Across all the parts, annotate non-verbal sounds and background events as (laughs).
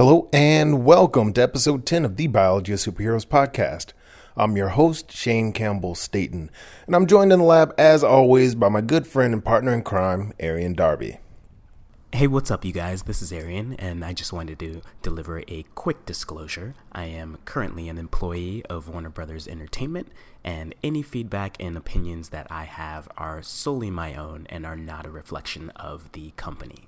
Hello and welcome to episode 10 of the Biology of Superheroes podcast. I'm your host, Shane Campbell Staton, and I'm joined in the lab as always by my good friend and partner in crime, Arian Darby. Hey, what's up, you guys? This is Arian, and I just wanted to deliver a quick disclosure. I am currently an employee of Warner Brothers Entertainment, and any feedback and opinions that I have are solely my own and are not a reflection of the company.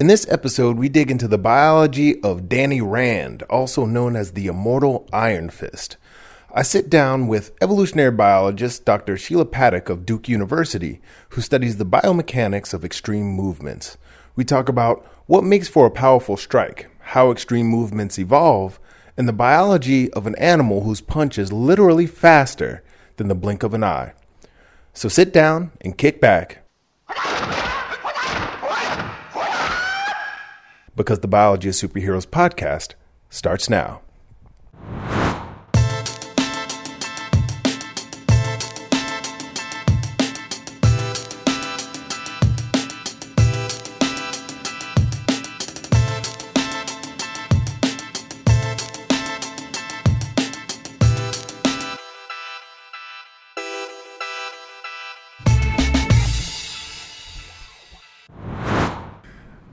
In this episode, we dig into the biology of Danny Rand, also known as the immortal Iron Fist. I sit down with evolutionary biologist Dr. Sheila Patek of Duke University, who studies the biomechanics of extreme movements. We talk about what makes for a powerful strike, how extreme movements evolve, and the biology of an animal whose punch is literally faster than the blink of an eye. So sit down and kick back because the Biology of Superheroes podcast starts now.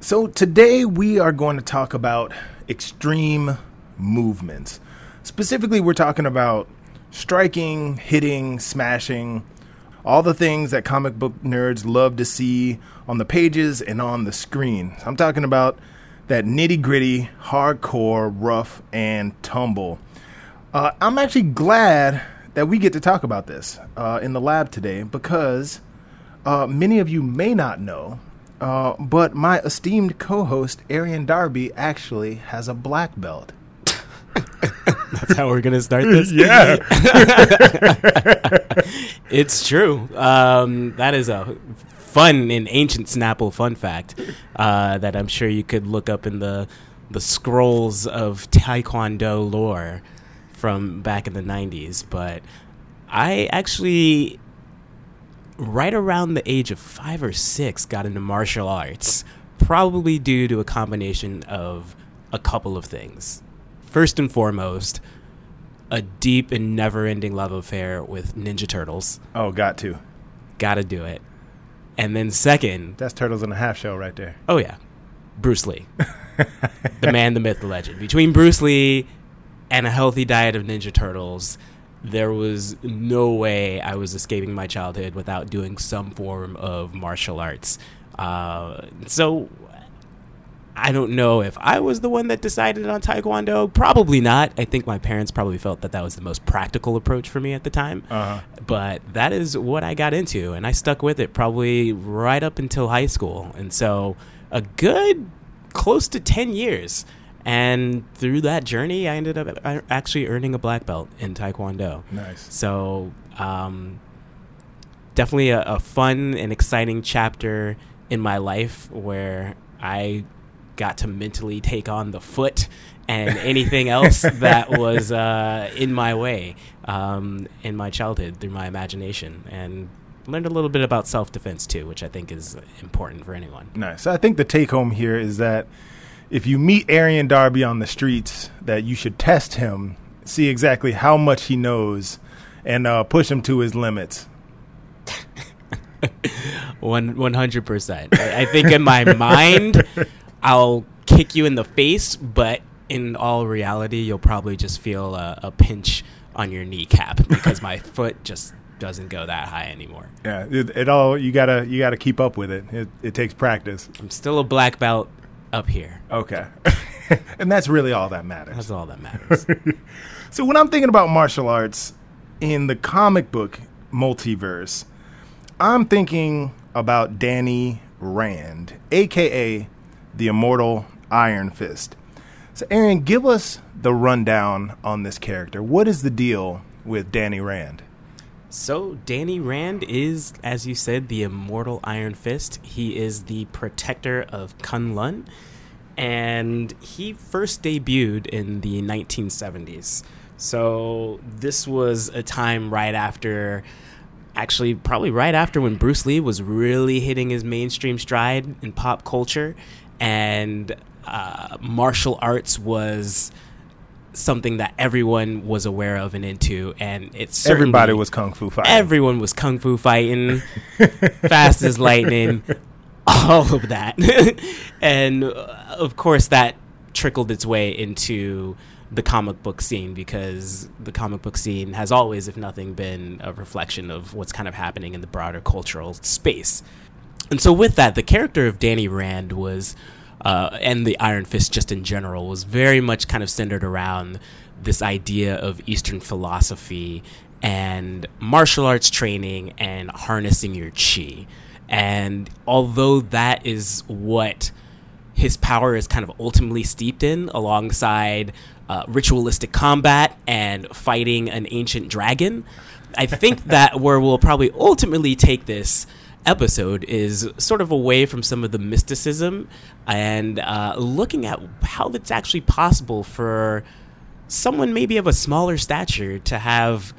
So, today we are going to talk about extreme movements. Specifically, we're talking about striking, hitting, smashing, all the things that comic book nerds love to see on the pages and on the screen. I'm talking about that nitty gritty, hardcore, rough, and tumble. Uh, I'm actually glad that we get to talk about this uh, in the lab today because uh, many of you may not know uh, but my esteemed co-host Arian Darby actually has a black belt. That's how we're gonna start this. (laughs) yeah, (laughs) it's true. Um, that is a fun and ancient Snapple fun fact uh, that I'm sure you could look up in the the scrolls of Taekwondo lore from back in the '90s. But I actually right around the age of five or six, got into martial arts, probably due to a combination of a couple of things. First and foremost, a deep and never ending love affair with Ninja Turtles. Oh, got to. Gotta do it. And then, second. That's Turtles in a Half Shell right there. Oh, yeah. Bruce Lee. the man, the myth, the legend. Between Bruce Lee and a healthy diet of Ninja Turtles, there was no way I was escaping my childhood without doing some form of martial arts. Uh, so I don't know if I was the one that decided on Taekwondo. Probably not. I think my parents probably felt that that was the most practical approach for me at the time. Uh-huh. But that is what I got into, and I stuck with it probably right up until high school. And so a good close to 10 years and through that journey, I ended up actually earning a black belt in Taekwondo. Nice. So, um, definitely a, a fun and exciting chapter in my life where I got to mentally take on the foot and (laughs) anything else that was uh, in my way um, in my childhood through my imagination and learned a little bit about self-defense too which i think is important for anyone nice i think the take home here is that if you meet Arian Darby on the streets, that you should test him, see exactly how much he knows, and uh, push him to his limits. (laughs) One one hundred percent. I think in my mind, I'll kick you in the face, but in all reality, you'll probably just feel a, a pinch on your kneecap because my (laughs) foot just doesn't go that high anymore. Yeah, it, it, all you gotta you gotta keep up with it. It, it takes practice. I'm still a black belt up here. Okay. (laughs) and that's really all that matters. That's all that matters. (laughs) so when I'm thinking about martial arts in the comic book multiverse, I'm thinking about Danny Rand, aka the immortal Iron Fist. So Aaron, give us the rundown on this character. What is the deal with Danny Rand? So, Danny Rand is, as you said, the immortal Iron Fist. He is the protector of Kunlun, and he first debuted in the 1970s. So, this was a time right after, actually, probably right after when Bruce Lee was really hitting his mainstream stride in pop culture. And uh, martial arts was something that everyone was aware of and into, and it's everybody was kung fu fighting. Everyone was kung fu fighting, (laughs) fast as lightning, all of that, (laughs) and uh, of course that trickled its way into the comic book scene because the comic book scene has always, if nothing, been a reflection of what's kind of happening in the broader cultural space. And so, with that, the character of Danny Rand was uh, and the Iron Fist just in general was very much kind of centered around this idea of Eastern philosophy and martial arts training and harnessing your chi. And although that is what his power is kind of ultimately steeped in, alongside uh, ritualistic combat and fighting an ancient dragon, I think (laughs) that where we'll probably ultimately take this episode is sort of away from some of the mysticism and uh, looking at how it's actually possible for someone maybe of a smaller stature to have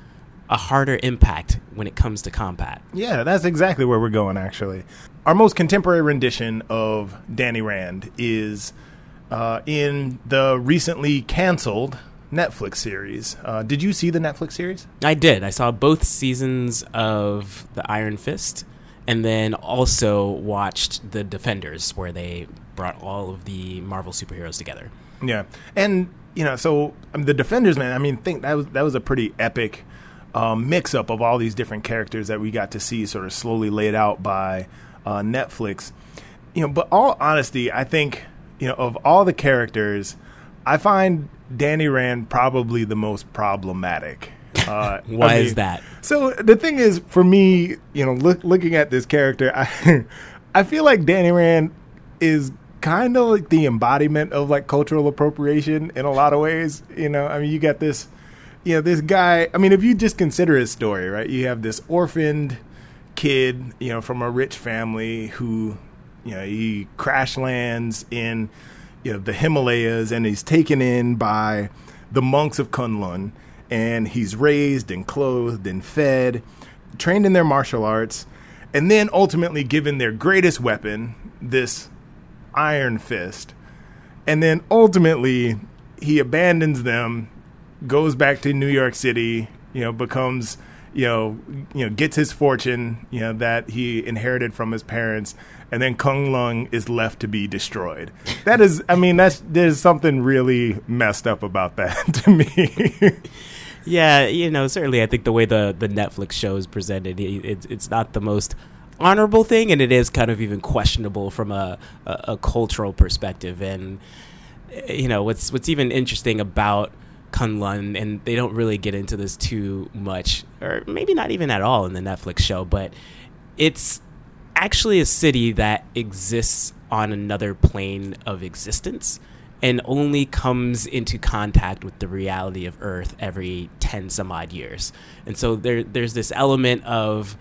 a harder impact when it comes to combat. Yeah, that's exactly where we're going, actually. Our most contemporary rendition of Danny Rand is uh, in the recently canceled Netflix series. Uh, did you see the Netflix series? I did. I saw both seasons of The Iron Fist and then also watched the Defenders, where they brought all of the Marvel superheroes together. Yeah, and you know, so um, the Defenders, man. I mean, think that was that was a pretty epic um, mix up of all these different characters that we got to see, sort of slowly laid out by uh, Netflix. You know, but all honesty, I think you know of all the characters, I find Danny Rand probably the most problematic. Uh, (laughs) Why I mean, is that? So the thing is, for me, you know, look, looking at this character, I, (laughs) I feel like Danny Rand is kind of like the embodiment of like cultural appropriation in a lot of ways. You know, I mean, you got this, you know, this guy. I mean, if you just consider his story, right? You have this orphaned kid, you know, from a rich family who, you know, he crash lands in, you know, the Himalayas and he's taken in by the monks of Kunlun and he's raised and clothed and fed, trained in their martial arts, and then ultimately given their greatest weapon, this iron fist. And then ultimately he abandons them, goes back to New York City, you know, becomes you know, you know, gets his fortune, you know, that he inherited from his parents, and then Kunlun is left to be destroyed. That is, I mean, that's there's something really messed up about that (laughs) to me. Yeah, you know, certainly, I think the way the the Netflix show is presented, it's it's not the most honorable thing, and it is kind of even questionable from a, a, a cultural perspective. And you know, what's what's even interesting about Kunlun, and they don't really get into this too much, or maybe not even at all in the Netflix show, but it's actually a city that exists on another plane of existence and only comes into contact with the reality of Earth every 10 some odd years. And so there, there's this element of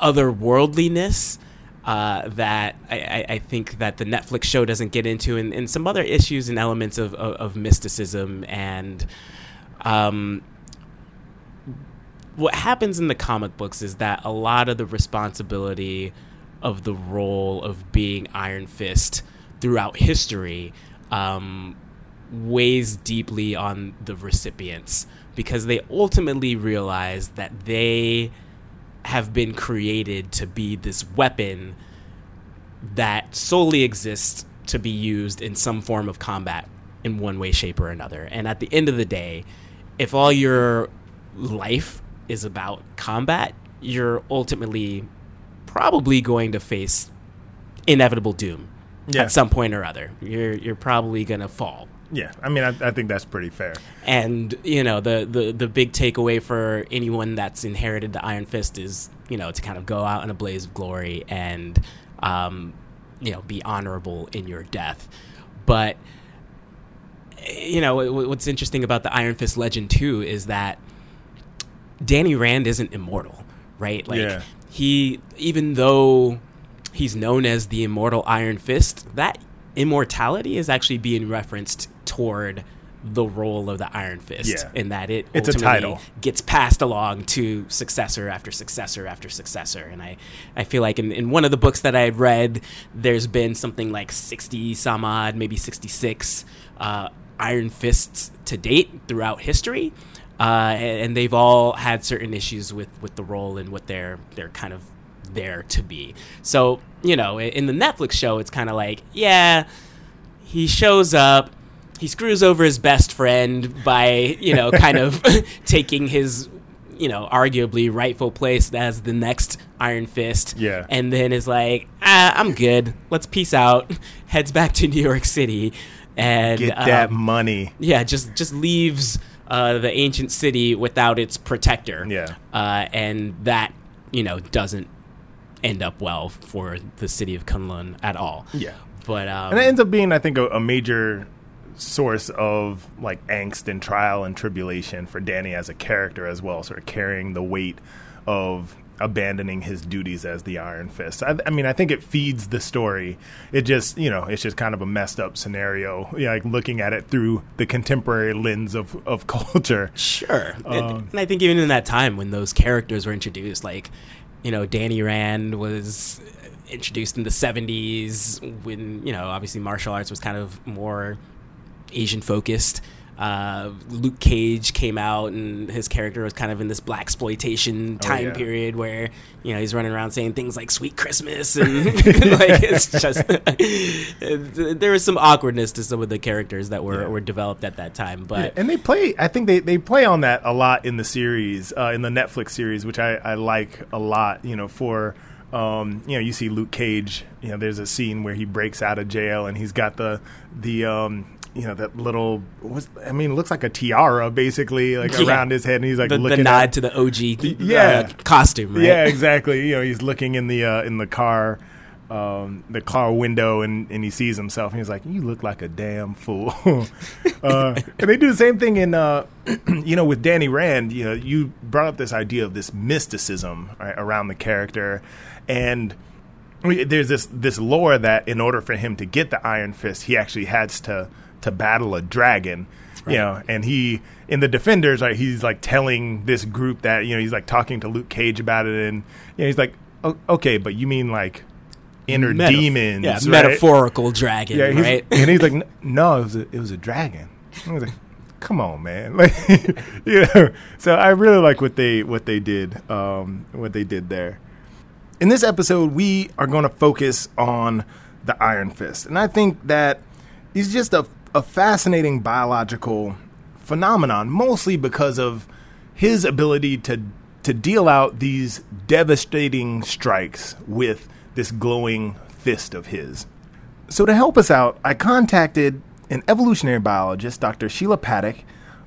otherworldliness uh, that I, I, think that the Netflix show doesn't get into, and, and some other issues and elements of, of, of mysticism and um, what happens in the comic books is that a lot of the responsibility of the role of being Iron Fist throughout history um, weighs deeply on the recipients because they ultimately realize that they have been created to be this weapon that solely exists to be used in some form of combat in one way, shape, or another. And at the end of the day, if all your life is about combat, you're ultimately probably going to face inevitable doom yeah. at some point or other. You're you're probably gonna fall. Yeah, I mean, I, I, think that's pretty fair. And you know, the, the the big takeaway for anyone that's inherited the Iron Fist is you know to kind of go out in a blaze of glory and um, you know be honorable in your death. But you know what's interesting about the Iron Fist legend too is that Danny Rand isn't immortal, right? Like yeah. he, even though he's known as the immortal Iron Fist, that immortality is actually being referenced toward the role of the Iron Fist Yeah. in that it It's a ultimately title. gets passed along to successor after successor after successor. And I, I feel like in, in one of the books that I've read, there's been something like 60 some odd, maybe 66 uh, Iron Fists to date throughout history. Uh, and, and they've all had certain issues with, with the role and what they're they're kind of there to be. So you know, in the Netflix show, it's kind of like, yeah, he shows up, he screws over his best friend by you know kind of (laughs) (laughs) taking his you know arguably rightful place as the next Iron Fist. Yeah. and then is like, ah, I'm good. Let's peace out. (laughs) Heads back to New York City, and Get that um, money. yeah, just just leaves uh, the ancient city without its protector. Yeah. uh, and that you know doesn't end up well for the city of Kunlun at all. Yeah. but um, And it ends up being, I think, a, a major source of like angst and trial and tribulation for Danny as a character as well, sort of carrying the weight of abandoning his duties as the Iron Fist. I, I mean, I think it feeds the story. It just, you know, it's just kind of a messed up scenario, you know, like looking at it through the contemporary lens of, of (laughs) culture. Sure. Um, and, and I think even in that time when those characters were introduced, like, you know, Danny Rand was introduced in the 70s when, you know, obviously martial arts was kind of more Asian focused. Uh, Luke Cage came out and his character was kind of in this blaxploitation time yeah. period where you know he's running around saying things like "Sweet Christmas" and (laughs) like it's just (laughs) there was some awkwardness to some of the characters that were, Yeah. were developed at that time. But and they play. I think they, they play on that a lot in the series, uh, in the Netflix series, which I, I like a lot. You know, for um, you know, you see Luke Cage. You know, there's a scene where he breaks out of jail and he's got the the um, you know that little. What's, I mean, it looks like a tiara basically, like Yeah. around his head, and he's like the, the nod at, to the OG yeah. uh, costume, right? Yeah, exactly. You know, he's looking in the uh, in the car, um, the car window, and, and he sees himself, and he's like, "You look like a damn fool." (laughs) uh, and they do the same thing in, uh, (clears throat) you know, with Danny Rand. You know, you brought up this idea of this mysticism right, around the character, and there's this this lore that in order for him to get the Iron Fist, he actually has to to battle a dragon. You know, and he in the Defenders, right? He's like telling this group that you know he's like talking to Luke Cage about it, and you know, he's like, "O- "Okay, but you mean like inner Metaph- demons, yeah, right?" metaphorical dragon, Yeah, he's, right? (laughs) and he's like, "No, it was a, it was a dragon." I was like, "Come on, man!" (laughs) Like, (laughs) you know. So I really like what they what they did, um, what they did there. In this episode, we are going to focus on the Iron Fist, and I think that he's just a a fascinating biological phenomenon, mostly because of his ability to to deal out these devastating strikes with this glowing fist of his. So, to help us out, I contacted an evolutionary biologist, Dr. Sheila Patek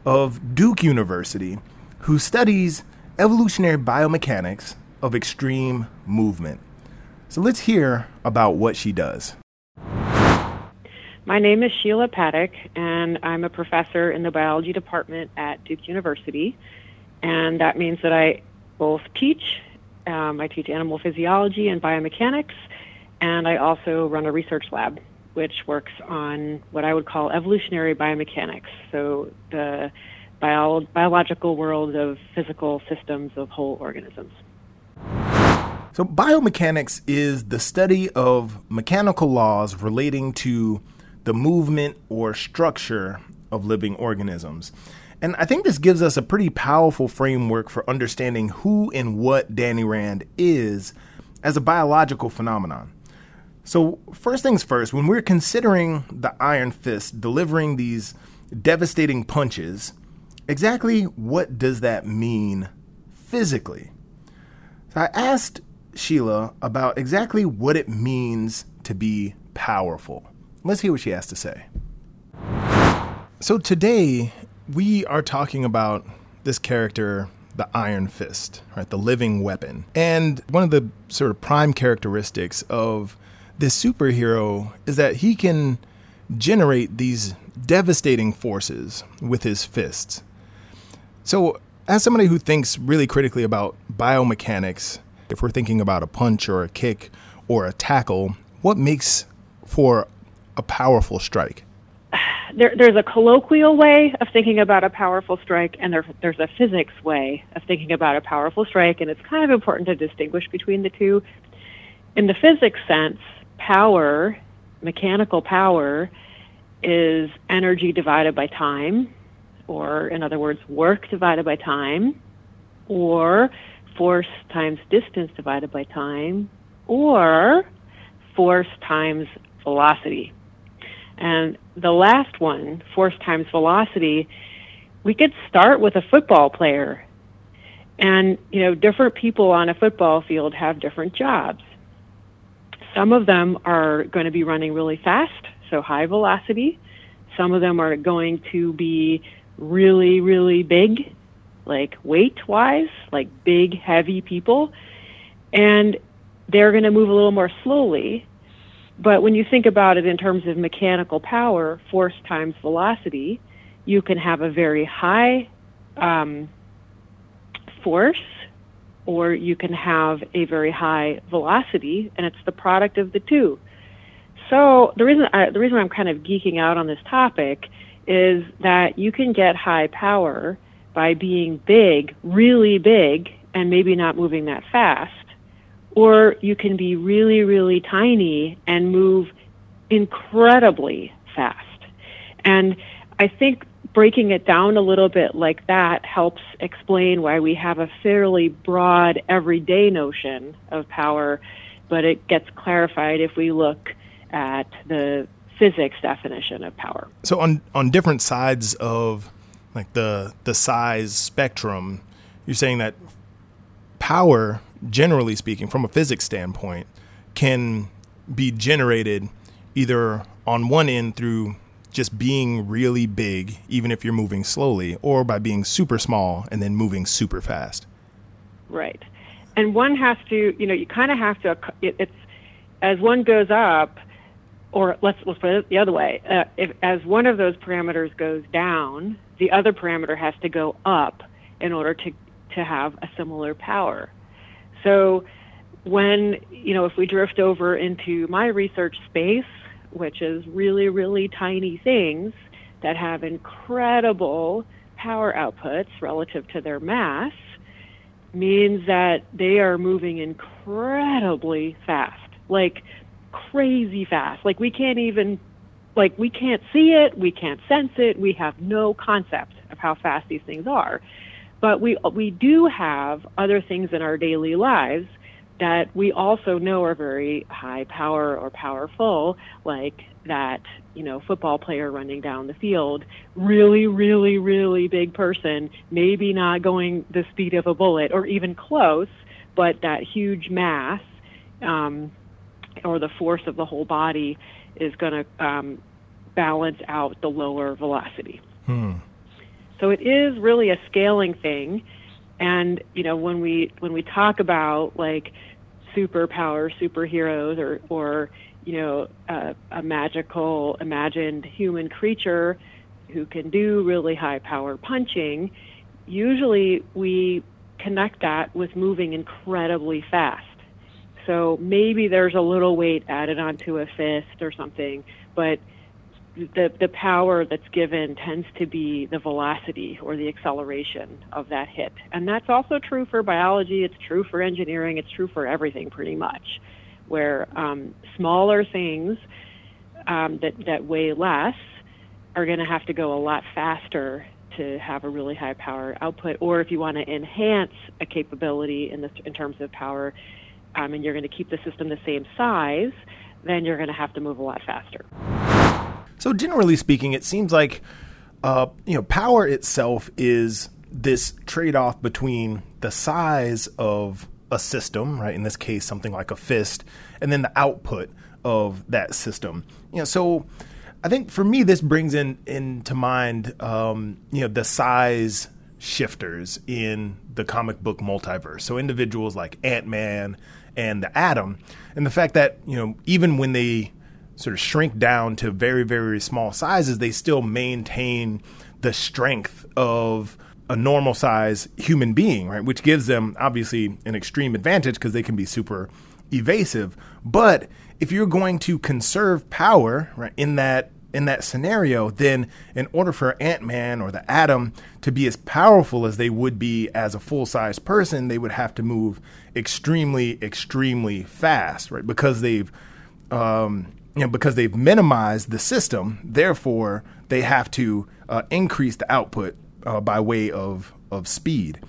of Duke University, who studies evolutionary biomechanics of extreme movement. So, let's hear about what she does. My name is Sheila Patek, and I'm a professor in the biology department at Duke University. And that means that I both teach, um, I teach animal physiology and biomechanics, and I also run a research lab which works on what I would call evolutionary biomechanics. So the bio- biological world of physical systems of whole organisms. So, biomechanics is the study of mechanical laws relating to the movement or structure of living organisms. And I think this gives us a pretty powerful framework for understanding who and what Danny Rand is as a biological phenomenon. So, first things first, when we're considering the Iron Fist delivering these devastating punches, exactly what does that mean physically? So I asked Sheila about exactly what it means to be powerful. Let's hear what she has to say. So today we are talking about this character, the Iron Fist, right? The living weapon. And one of the sort of prime characteristics of this superhero is that he can generate these devastating forces with his fists. So, as somebody who thinks really critically about biomechanics, if we're thinking about a punch or a kick or a tackle, what makes for a powerful strike? there, there's a colloquial way of thinking about a powerful strike, and there, there's a physics way of thinking about a powerful strike, and it's kind of important to distinguish between the two. In the physics sense, power, mechanical power, is energy divided by time, or in other words, work divided by time, or force times distance divided by time, or force times velocity. And the last one, force times velocity, we could start with a football player. And, you know, different people on a football field have different jobs. Some of them are going to be running really fast, so high velocity. Some of them are going to be really, really big, like weight wise, like big, heavy people. And they're going to move a little more slowly. But when you think about it in terms of mechanical power, force times velocity, you can have a very high um, force or you can have a very high velocity, and it's the product of the two. So the reason I, the reason I'm kind of geeking out on this topic is that you can get high power by being big, really big, and maybe not moving that fast or you can be really, really tiny and move incredibly fast. And I think breaking it down a little bit like that helps explain why we have a fairly broad everyday notion of power, but it gets clarified if we look at the physics definition of power. So on on different sides of like the the size spectrum, you're saying that power generally speaking, from a physics standpoint, can be generated either on one end through just being really big, even if you're moving slowly, or by being super small and then moving super fast. Right. And one has to, you know, you kind of have to, it, it's as one goes up, or let's, let's put it the other way, uh, if, as one of those parameters goes down, the other parameter has to go up in order to, to have a similar power. So when, you know, if we drift over into my research space, which is really, really tiny things that have incredible power outputs relative to their mass, means that they are moving incredibly fast, like crazy fast. Like we can't even, like we can't see it, we can't sense it, we have no concept of how fast these things are. But we we do have other things in our daily lives that we also know are very high power or powerful, like that you know football player running down the field, really, really, really big person, maybe not going the speed of a bullet or even close, but that huge mass um, or the force of the whole body is going to um, balance out the lower velocity. Hmm. So it is really a scaling thing. And you know, when we when we talk about like superpower superheroes or or you know uh, a magical imagined human creature who can do really high power punching, usually we connect that with moving incredibly fast. So maybe there's a little weight added onto a fist or something, but the the power that's given tends to be the velocity or the acceleration of that hit, and that's also true for biology. It's true for engineering. It's true for everything, pretty much. Where um, smaller things um, that that weigh less are going to have to go a lot faster to have a really high power output, or if you want to enhance a capability in this in terms of power, um, and you're going to keep the system the same size, then you're going to have to move a lot faster. So generally speaking, it seems like uh, you know power itself is this trade-off between the size of a system, right? In this case, something like a fist, and then the output of that system. You know, so I think for me, this brings in into mind, um, you know, the size shifters in the comic book multiverse. So individuals like Ant Man and the Atom, and the fact that you know even when they sort of shrink down to very, very small sizes, they still maintain the strength of a normal size human being, right? Which gives them obviously an extreme advantage because they can be super evasive. But if you're going to conserve power, right, in that in that scenario, then in order for Ant Man or the Atom to be as powerful as they would be as a full size person, they would have to move extremely, extremely fast, right? Because they've, um, you know, because they've minimized the system. Therefore, they have to uh, increase the output uh, by way of of speed,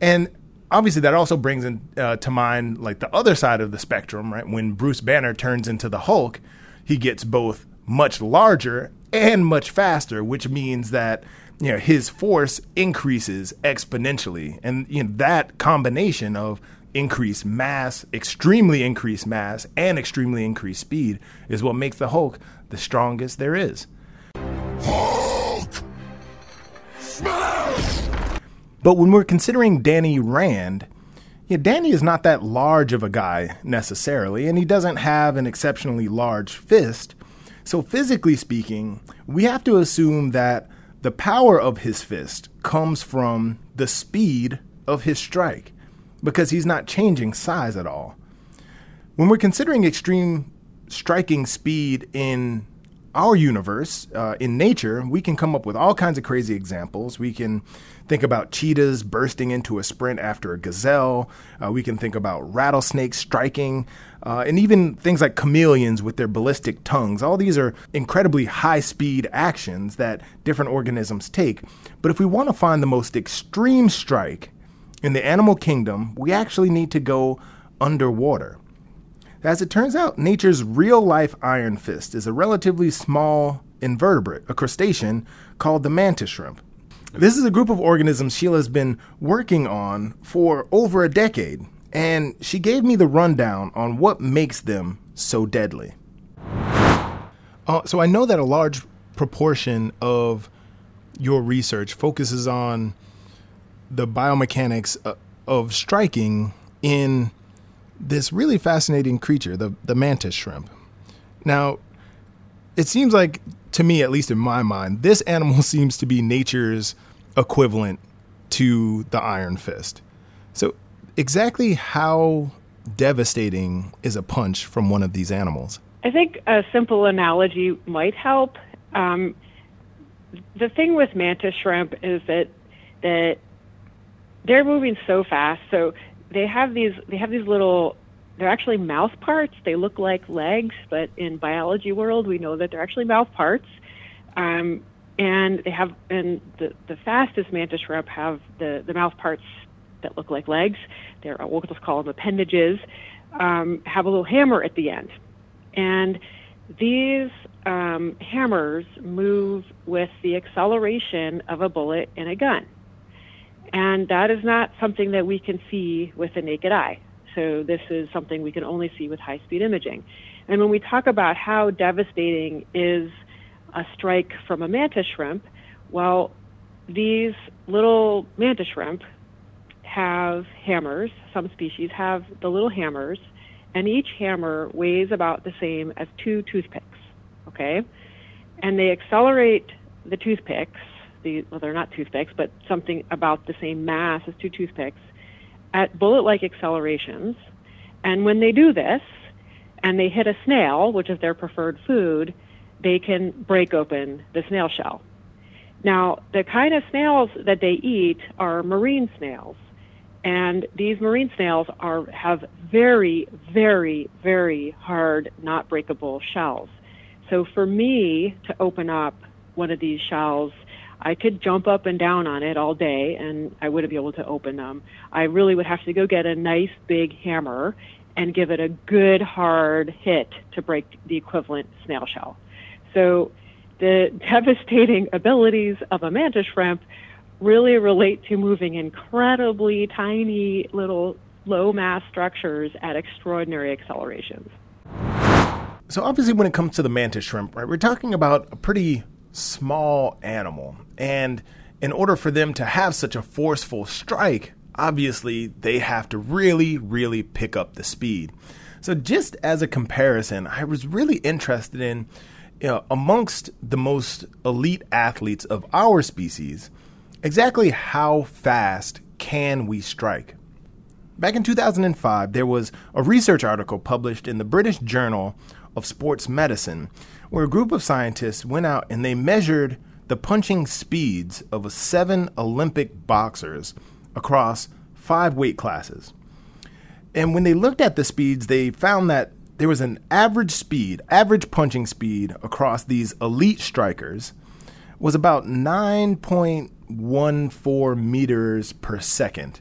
and obviously that also brings in uh, to mind like the other side of the spectrum, right? When Bruce Banner turns into the Hulk, he gets both much larger and much faster, which means that you know his force increases exponentially, and you know that combination of increased mass, extremely increased mass, and extremely increased speed is what makes the Hulk the strongest there is. Hulk! Smash! But when we're considering Danny Rand, yeah, Danny is not that large of a guy necessarily, and he doesn't have an exceptionally large fist. So, physically speaking, we have to assume that the power of his fist comes from the speed of his strike, because he's not changing size at all. When we're considering extreme striking speed in our universe, uh, in nature, we can come up with all kinds of crazy examples. We can think about cheetahs bursting into a sprint after a gazelle. Uh, we can think about rattlesnakes striking, uh, and even things like chameleons with their ballistic tongues. All these are incredibly high speed actions that different organisms take. But if we want to find the most extreme strike in the animal kingdom, we actually need to go underwater. As it turns out, nature's real life iron fist is a relatively small invertebrate, a crustacean called the mantis shrimp. This is a group of organisms Sheila's been working on for over a decade, and she gave me the rundown on what makes them so deadly. Uh, so I know that a large proportion of your research focuses on the biomechanics uh, of striking in this really fascinating creature, the, the mantis shrimp. Now, it seems like, to me, at least in my mind, this animal (laughs) seems to be nature's equivalent to the iron fist. So, exactly how devastating is a punch from one of these animals? I think a simple analogy might help. Um, the thing with mantis shrimp is that that they're moving so fast. So they have these they have these little they're actually mouth parts. They look like legs, but in biology world we know that they're actually mouth parts. Um, and they have and the the fastest mantis shrimp have the the mouth parts that look like legs. They're we'll just call them appendages. Um, have a little hammer at the end, and these um, hammers move with the acceleration of a bullet in a gun. And that is not something that we can see with the naked eye. So this is something we can only see with high-speed imaging. And when we talk about how devastating is a strike from a mantis shrimp, well, these little mantis shrimp have hammers. Some species have the little hammers, and each hammer weighs about the same as two toothpicks. Okay, and they accelerate the toothpicks the well, they're not toothpicks, but something about the same mass as two toothpicks at bullet-like accelerations. And when they do this, and they hit a snail, which is their preferred food, they can break open the snail shell. Now, the kind of snails that they eat are marine snails. And these marine snails are have very, very, very hard, not breakable shells. So for me to open up one of these shells I could jump up and down on it all day and I wouldn't be able to open them. I really would have to go get a nice big hammer and give it a good hard hit to break the equivalent snail shell. So the (laughs) devastating abilities of a mantis shrimp really relate to moving incredibly tiny little low mass structures at extraordinary accelerations. So obviously when it comes to the mantis shrimp, right, we're talking about a pretty small animal. And in order for them to have such a forceful strike, obviously they have to really, really pick up the speed. So, just as a comparison, I was really interested in, you know, amongst the most elite athletes of our species, exactly how fast can we strike? Back in 2005, there was a research article published in the British Journal of Sports Medicine, where a group of scientists went out and they measured the punching speeds of seven Olympic boxers across five weight classes. And when they looked at the speeds, they found that there was an average speed, average punching speed across these elite strikers was about 9.14 meters per second.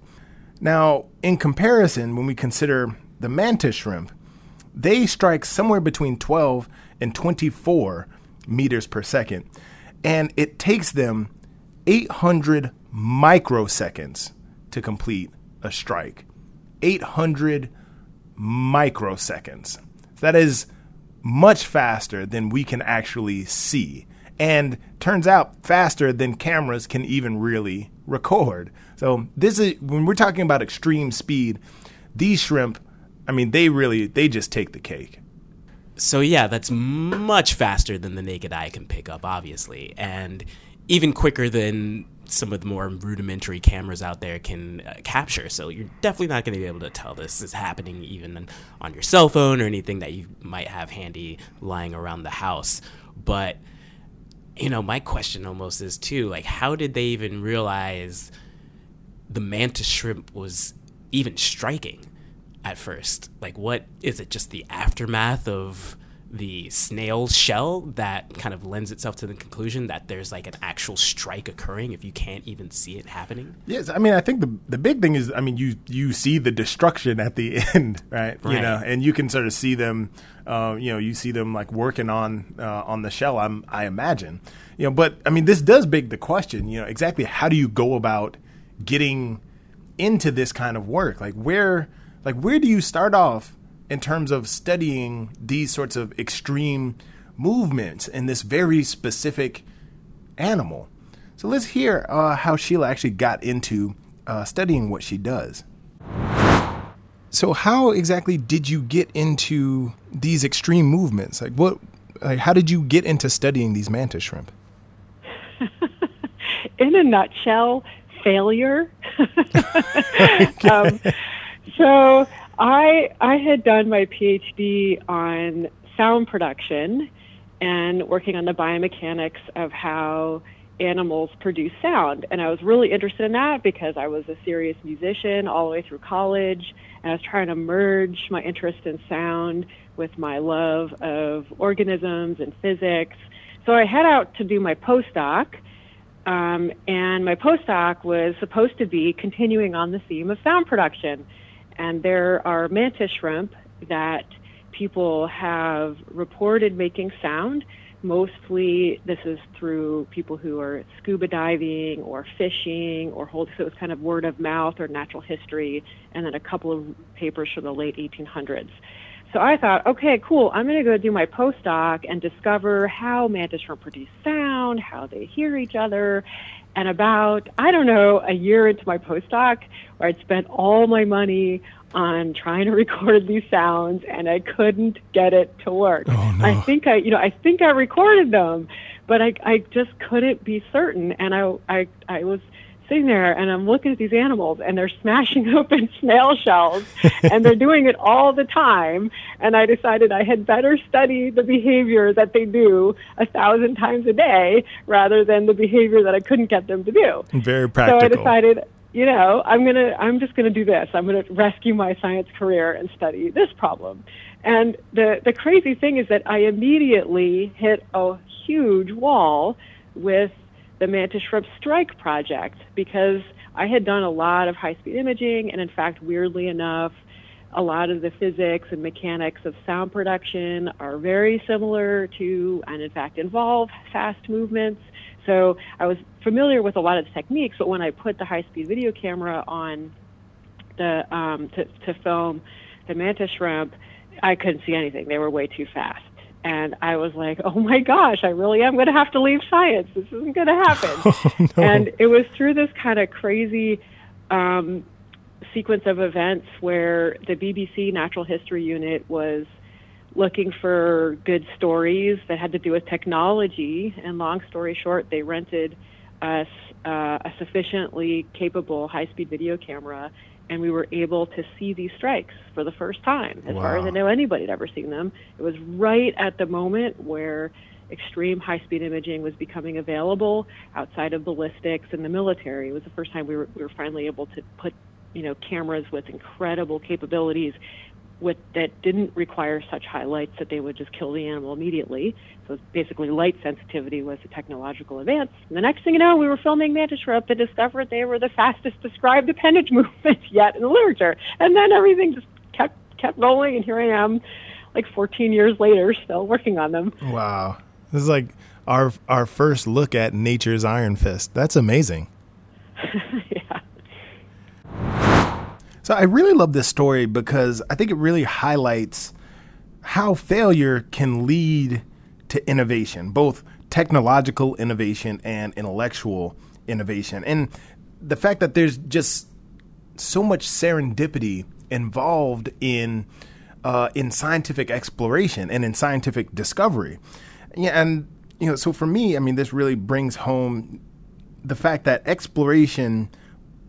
Now, in comparison, when we consider the mantis shrimp, they strike somewhere between 12 and 24 meters per second and it takes them 800 microseconds to complete a strike. 800 microseconds. That is much faster than we can actually see. And turns out faster than cameras can even really record. So this is when we're talking about extreme speed, these shrimp, I mean they really they just take the cake. So yeah, that's much faster than the naked eye can pick up, obviously, and even quicker than some of the more rudimentary cameras out there can uh, capture. So you're definitely not going to be able to tell this is happening even on your cell phone or anything that you might have handy lying around the house. But you know, my question almost is too, like how did they even realize the mantis shrimp was even striking? At first. Like, what is it? Just the aftermath of the snail shell that kind of lends itself to the conclusion that there's like an actual strike occurring if you can't even see it happening. Yes, I mean I think the the big thing is I mean you you see the destruction at the (laughs) end, right? right. You know, and you can sort of see them. Uh, you know, you see them like working on uh, on the shell. I'm I imagine. You know, but I mean this does beg the question. You know, exactly how do you go about getting into this kind of work? Like where like where do you start off in terms of studying these sorts of extreme movements in this very specific animal? So let's hear uh, how sheila actually got into uh, studying what she does. So how exactly did you get into these extreme movements? Like what like how did you get into studying these mantis shrimp? (laughs) In a nutshell failure. (laughs) (laughs) Um, so I I had done my PhD on sound production and working on the biomechanics of how animals produce sound. And I was really interested in that because I was a serious musician all the way through college. And I was trying to merge my interest in sound with my love of organisms and physics. So I head out to do my postdoc. Um, and my postdoc was supposed to be continuing on the theme of sound production. And there are mantis shrimp that people have reported making sound. Mostly, this is through people who are scuba diving or fishing or hold. So it's kind of word of mouth or natural history, and then a couple of papers from the late 1800s. So I thought, okay, cool. I'm going to go do my postdoc and discover how mantis shrimp produce sound, how they hear each other, and about, I don't know, a year into my postdoc, where I'd spent all my money on trying to (laughs) record these sounds and I couldn't get it to work. Oh, no. I think I, you know, I think I recorded them, but I, I just couldn't be certain. And I, I, I was sitting there and I'm looking at these animals and they're smashing (laughs) open snail shells and they're doing it all the time. And I decided I had better study the behavior that they do a thousand times a day rather than the behavior that I couldn't get them to do. Very practical. So I decided, you know, I'm gonna, I'm just gonna do this. I'm gonna rescue my science career and study this problem. And the the crazy thing is that I immediately hit a huge wall with the Mantis Shrimp Strike project because I had done a lot of high speed imaging, and in fact, weirdly enough, a lot of the physics and mechanics of sound production are very similar to, and in fact, involve fast movements. So I was familiar with a lot of the techniques, but when I put the high speed video camera on the um, to, to film the mantis shrimp, I couldn't see anything. They were way too fast. And I was like, oh my gosh, I really am going to have to leave science. This isn't going to happen. (laughs) Oh, no. And it was through this kind of crazy um, sequence of events where the BBC Natural History Unit was looking for good stories that had to do with technology. And long story short, they rented us uh, a sufficiently capable high speed video camera, and we were able to see these strikes for the first time. As far as I know, anybody had ever seen them. It was right at the moment where extreme high speed imaging was becoming available outside of ballistics and the military. It was the first time we were, we were finally able to put you know cameras with incredible capabilities with that didn't require such high lights that they would just kill the animal immediately. So basically light sensitivity was a technological advance. And the next thing you know, we were filming mantis shrimp and discovered they were the fastest described appendage (laughs) movement yet in the literature. And then everything just kept kept rolling, and here I am, like 14 years later, still working on them. Wow. This is like our our first look at nature's iron fist. That's amazing. (laughs) So I really love this story because I think it really highlights how failure can lead to innovation, both technological innovation and intellectual innovation. And the fact that there's just so much serendipity involved in uh, in scientific exploration and in scientific discovery. Yeah, and you know, so for me, I mean, this really brings home the fact that exploration,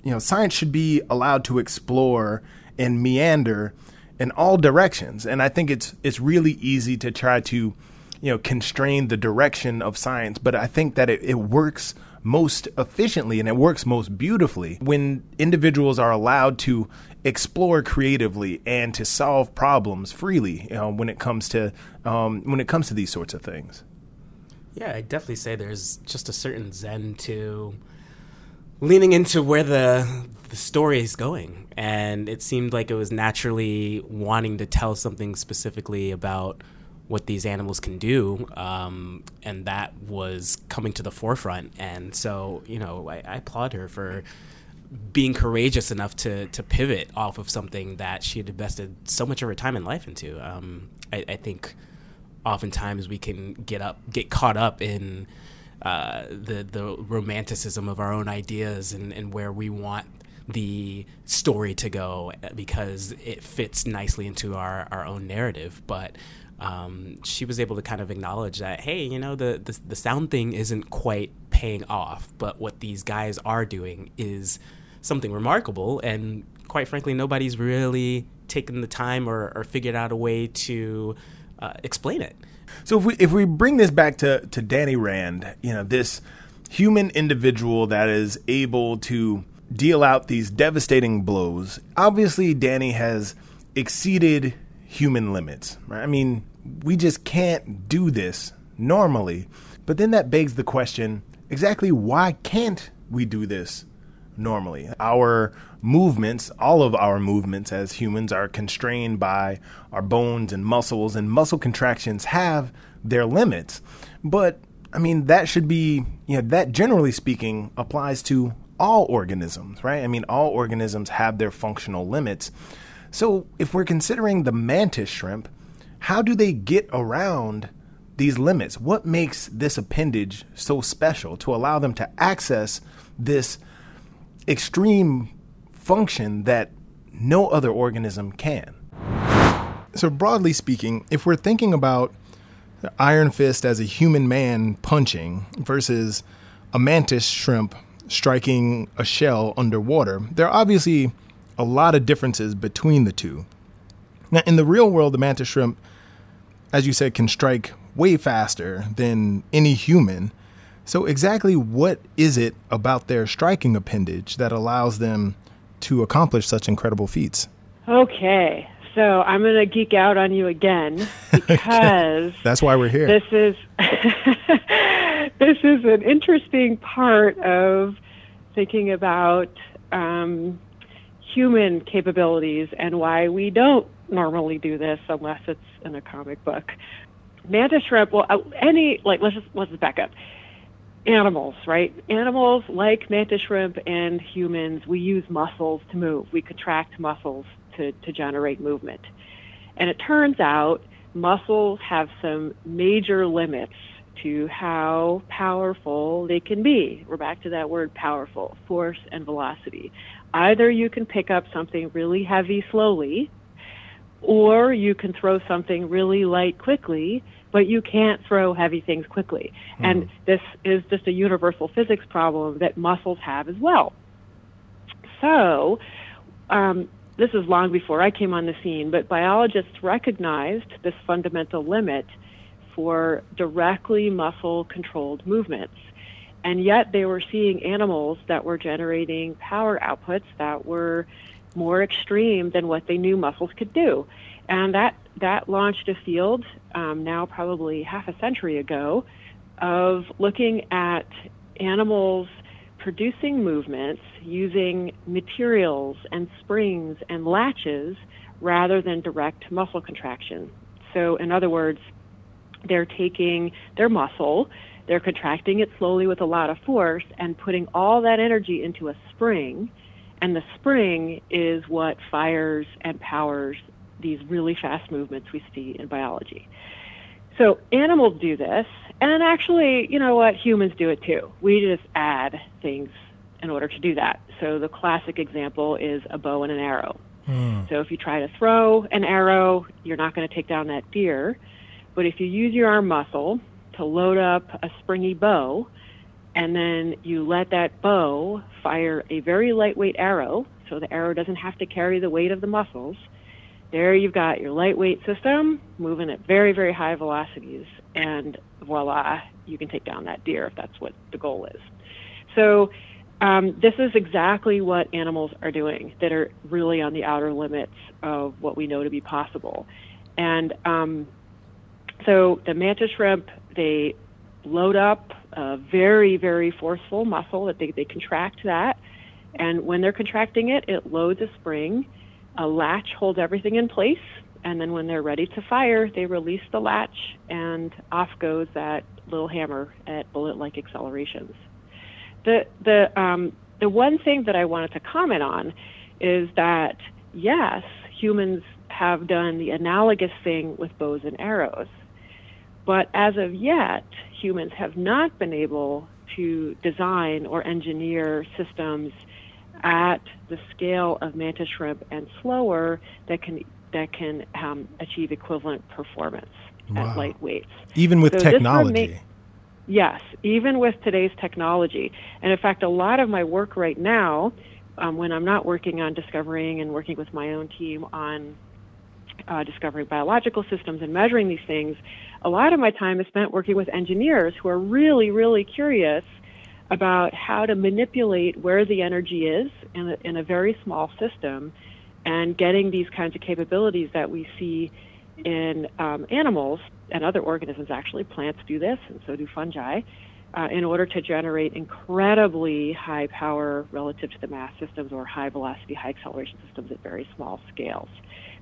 you know, science should be allowed to explore and meander in all directions. And I think it's it's really easy to try to, you know, constrain the direction of science, but I think that it, it works most efficiently and it works most beautifully when individuals are allowed to explore creatively and to solve problems freely you know, when it comes to um, when it comes to these sorts of things. Yeah, I definitely say there's just a certain zen to leaning into where the the story is going, and it seemed like it was naturally wanting to tell something specifically about what these animals can do, um, and that was coming to the forefront. And so, you know, I, I applaud her for being courageous enough to to pivot off of something that she had invested so much of her time and life into. Um, I, I think oftentimes we can get up get caught up in uh, the the romanticism of our own ideas and, and where we want the story to go because it fits nicely into our, our own narrative. But um, she was able to kind of acknowledge that hey you know the, the the sound thing isn't quite paying off but what these guys are doing is something remarkable. And quite frankly nobody's really taken the time or, or figured out a way to uh, explain it So if we if we bring this back to to Danny Rand, you know, this human individual that is able to deal out these devastating blows. Obviously, Danny has exceeded human limits. Right? I mean, we just can't do this normally. But then that begs the question: exactly why can't we do this normally. Our movements, all of our movements as humans, are constrained by our bones and muscles, and muscle contractions have their limits. But I mean, that should be, you know, that generally speaking applies to all organisms, right? I mean, all organisms have their functional limits. So if we're considering the mantis shrimp, how do they get around these limits? What makes this appendage so special to allow them to access this extreme function that no other organism can. So, broadly speaking, if we're thinking about the Iron Fist as a human man punching versus a mantis shrimp striking a shell underwater, there are obviously a lot of differences between the two. Now, in the real world, the mantis shrimp, as you said, can strike way faster than any human. So, exactly what is it about their striking appendage that allows them to accomplish such incredible feats? Okay, so I'm going to geek out on you again (laughs) because That's why we're here. this is (laughs) this is an interesting part of thinking about um, human capabilities and why we don't normally do this unless it's in a comic book. Mantis shrimp, well, uh, any like let's just let's just back up. Animals, right? Animals like mantis shrimp and humans, we use muscles to move. We contract muscles to, to generate movement. And it turns out muscles have some major limits to how powerful they can be. We're back to that word powerful, force and velocity. Either you can pick up something really heavy slowly, or you can throw something really light quickly but you can't throw heavy things quickly. Hmm. And this is just a universal physics problem that muscles have as well. So, um, this is long before I came on the scene, but biologists recognized this fundamental limit for directly muscle controlled movements. And yet they were seeing animals that were generating power outputs that were more extreme than what they knew muscles could do. And that, that launched a field um, now probably half a century ago of looking at animals producing movements using materials and springs and latches rather than direct muscle contraction. So, in other words, they're taking their muscle, they're contracting it slowly with a lot of force, and putting all that energy into a spring. And the spring is what fires and powers these really fast movements we see in biology. So animals do this, and actually, you know what, humans do it too. We just add things in order to do that. So the classic example is a bow and an arrow. Hmm. So if you try to throw an arrow, you're not going to take down that deer. But if you use your arm muscle to load up a springy bow, and then you let that bow fire a very lightweight arrow, so the arrow doesn't have to carry the weight of the muscles, there you've got your lightweight system moving at very, very high velocities, and voila, you can take down that deer if that's what the goal is. So, um, this is exactly what animals are doing that are really on the outer limits of what we know to be possible. And um, so, the mantis shrimp, they load up a very, very forceful muscle that they, they contract that. And when they're contracting it, it loads a spring a latch holds everything in place, and then when they're ready to fire, they release the latch, and off goes that little hammer at bullet-like accelerations. The the um, the one thing that I wanted to comment on is that yes, humans have done the analogous thing with bows and arrows, but as of yet, humans have not been able to design or engineer systems at the scale of mantis shrimp and slower that can that can um, achieve equivalent performance Wow. at light weights. Even with So technology. rema- Yes, even with today's technology. And in fact, a lot of my work right now, um, when I'm not working on discovering and working with my own team on uh, discovering biological systems and measuring these things, a lot of my time is spent working with engineers who are really, really curious about how to manipulate where the energy is in a, in a very small system and getting these kinds of capabilities that we see in um, animals and other organisms actually. Plants do this and so do fungi uh, in order to generate incredibly high power relative to the mass systems or high velocity high acceleration systems at very small scales.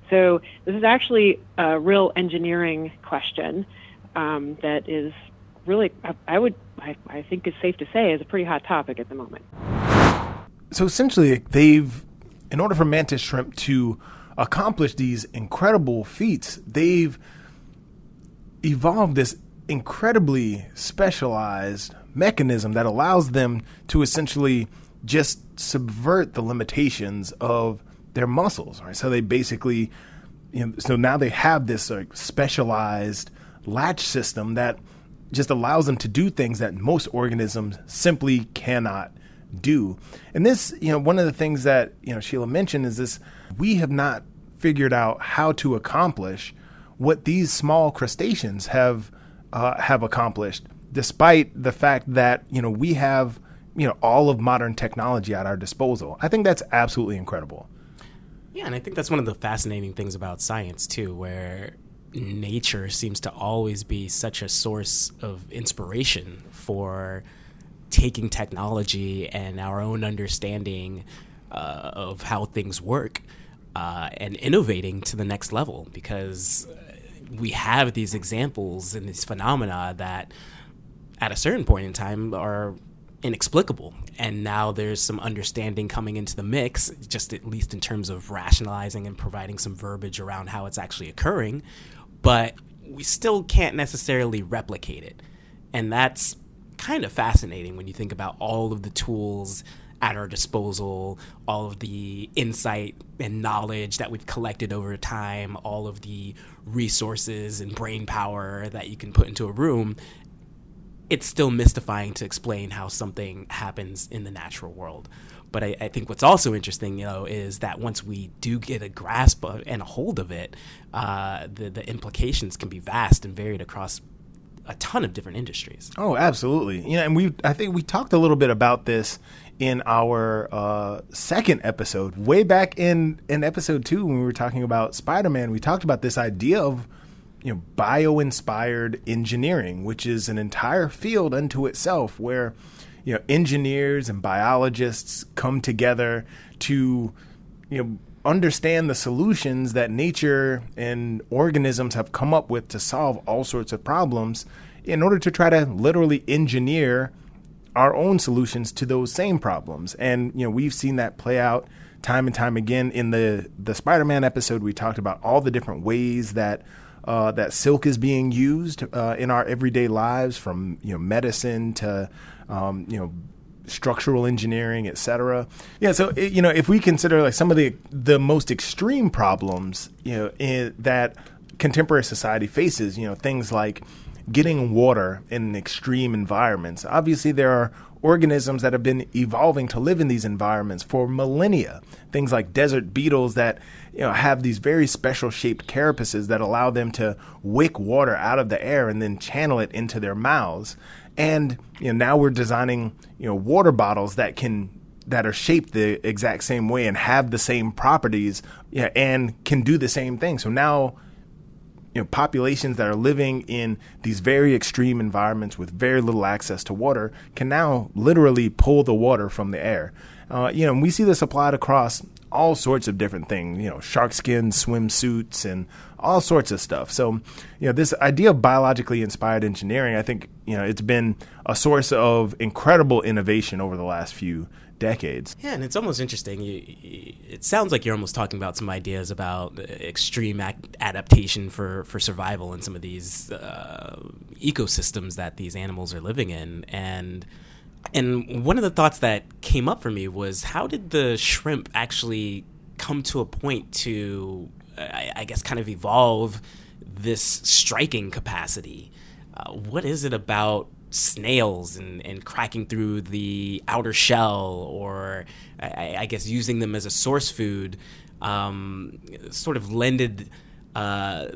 So this is actually a real engineering question um, that is really I, would I, I think it's safe to say is a pretty hot topic at the moment. So essentially they've in order for mantis shrimp to accomplish these incredible feats they've evolved this incredibly specialized mechanism that allows them to essentially just subvert the limitations of their muscles right? So they basically you know, so now they have this like specialized latch system that just allows them to do things that most organisms simply cannot do. And this, you know, one of the things that, you know, Sheila mentioned is this we have not figured out how to accomplish what these small crustaceans have uh, have accomplished despite the fact that, you know, we have, you know, all of modern technology at our disposal. I think that's absolutely incredible. Yeah, and I think that's one of the fascinating things about science too, where nature seems to always be such a source of inspiration for taking technology and our own understanding uh, of how things work uh, and innovating to the next level because we have these examples and these phenomena that at a certain point in time are inexplicable. And now there's some understanding coming into the mix just at least in terms of rationalizing and providing some verbiage around how it's actually occurring but we still can't necessarily replicate it and that's kind of fascinating when you think about all of the tools at our disposal, all of the insight and knowledge that we've collected over time, all of the resources and brain power that you can put into a room, it's still mystifying to explain how something happens in the natural world. But I, I, think what's also interesting, you know, is that once we do get a grasp of, and a hold of it, uh, the the implications can be vast and varied across a ton of different industries. Oh, absolutely. You know, and we I think we talked a little bit about this in our uh, second episode, way back in in episode two when we were talking about Spider Man. We talked about this idea of you know bio-inspired engineering, which is an entire field unto itself, where you know engineers and biologists come together to you know understand the solutions that nature and organisms have come up with to solve all sorts of problems in order to try to literally engineer our own solutions to those same problems. And you know, we've seen that play out time and time again in the the Spider-Man episode we talked about all the different ways that uh, that silk is being used uh, in our everyday lives, from you know medicine to um, you know structural engineering, etc. Yeah, so you know if we consider like some of the the most extreme problems you know in, that contemporary society faces, you know things like getting water in extreme environments. Obviously, there are organisms that have been evolving to live in these environments for millennia. Things like desert beetles that you know have these very special shaped carapaces that allow them to wick water out of the air and then channel it into their mouths. And you know now we're designing you know water bottles that can that are shaped the exact same way and have the same properties yeah, and can do the same thing. So now you know, populations that are living in these very extreme environments with very little access to water can now literally pull the water from the air. Uh, you know, we see this applied across all sorts of different things, you know, shark skin swimsuits and all sorts of stuff. So, you know, this idea of biologically inspired engineering, I think, you know, it's been a source of incredible innovation over the last few decades. Yeah, and it's almost interesting. You, it sounds like you're almost talking about some ideas about extreme adaptation for, for survival in some of these uh, ecosystems that these animals are living in. And and one of the thoughts that came up for me was how did the shrimp actually come to a point to, I, I guess, kind of evolve this striking capacity? Uh, what is it about snails and, and cracking through the outer shell, or I, I guess using them as a source food, um, sort of lended uh,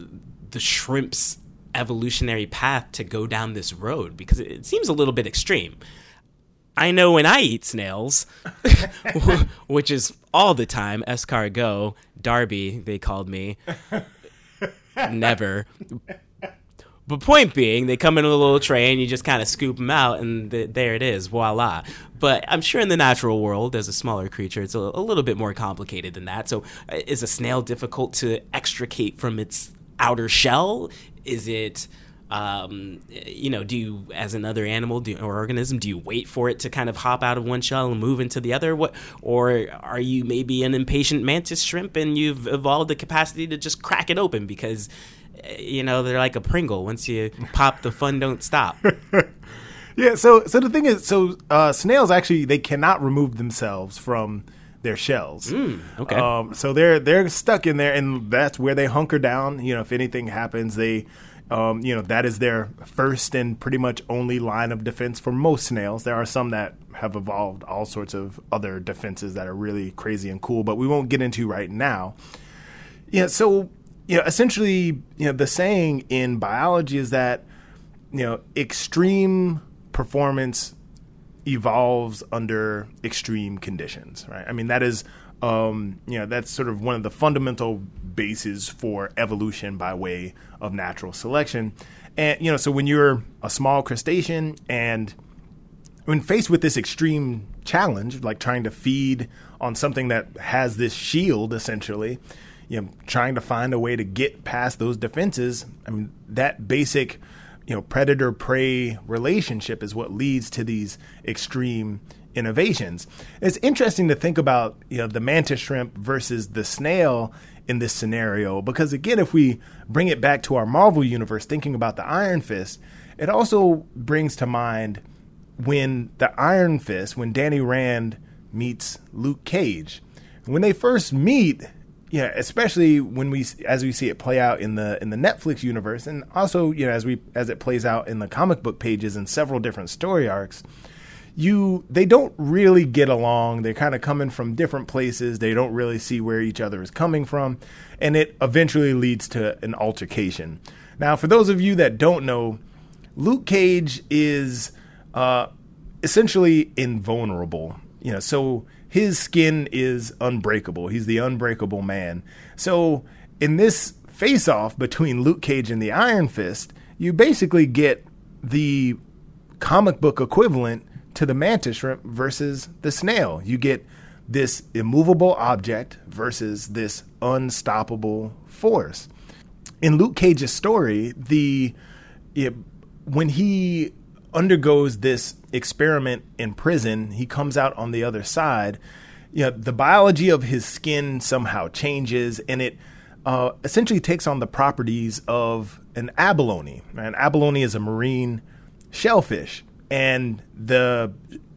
the shrimp's evolutionary path to go down this road because it, it seems a little bit extreme. I know when I eat snails, (laughs) which is all the time, escargot, Darby, they called me. Never. But point being, they come in a little tray and you just kind of scoop them out, and th- there it is, voila. But I'm sure in the natural world, as a smaller creature, it's a, a little bit more complicated than that. So, uh, is a snail difficult to extricate from its outer shell? Is it um, you know, do you, as another animal do, or organism, do you wait for it to kind of hop out of one shell and move into the other? What, or are you maybe an impatient mantis shrimp and you've evolved the capacity to just crack it open because you know they're like a Pringle. Once you pop, the fun don't stop. (laughs) yeah. So so the thing is, so uh, snails actually they cannot remove themselves from their shells. Mm, okay. Um, so they're they're stuck in there, and that's where they hunker down. You know, if anything happens, they. Um, you know that is their first and pretty much only line of defense for most snails. There are some that have evolved all sorts of other defenses that are really crazy and cool, but we won't get into right now. Yeah, so you know, essentially, you know, the saying in biology is that, you know, extreme performance evolves under extreme conditions, right? I mean, that is, um, you know, that's sort of one of the fundamental bases for evolution by way of natural selection. And, you know, so when you're a small crustacean and when faced with this extreme challenge, like trying to feed on something that has this shield essentially, you know, trying to find a way to get past those defenses. I mean, that basic, you know, predator prey relationship is what leads to these extreme innovations. It's interesting to think about, you know, the mantis shrimp versus the snail in this scenario because again, if we bring it back to our Marvel universe, thinking about the Iron Fist, it also brings to mind when the Iron Fist, when Danny Rand meets Luke Cage. When they first meet, yeah, especially when we as we see it play out in the in the Netflix universe, and also you know as we as it plays out in the comic book pages in several different story arcs, you they don't really get along. They're kind of coming from different places. They don't really see where each other is coming from, and it eventually leads to an altercation. Now, for those of you that don't know, Luke Cage is uh, essentially invulnerable. You know, so his skin is unbreakable. He's the unbreakable man. So in this face off between Luke Cage and the Iron Fist, you basically get the comic book equivalent to the mantis shrimp versus the snail. You get this immovable object versus this unstoppable force. In Luke Cage's story, the it, when he undergoes this experiment in prison. He comes out on the other side. You know, the biology of his skin somehow changes, and it uh, essentially takes on the properties of an abalone. An abalone is a marine shellfish, and the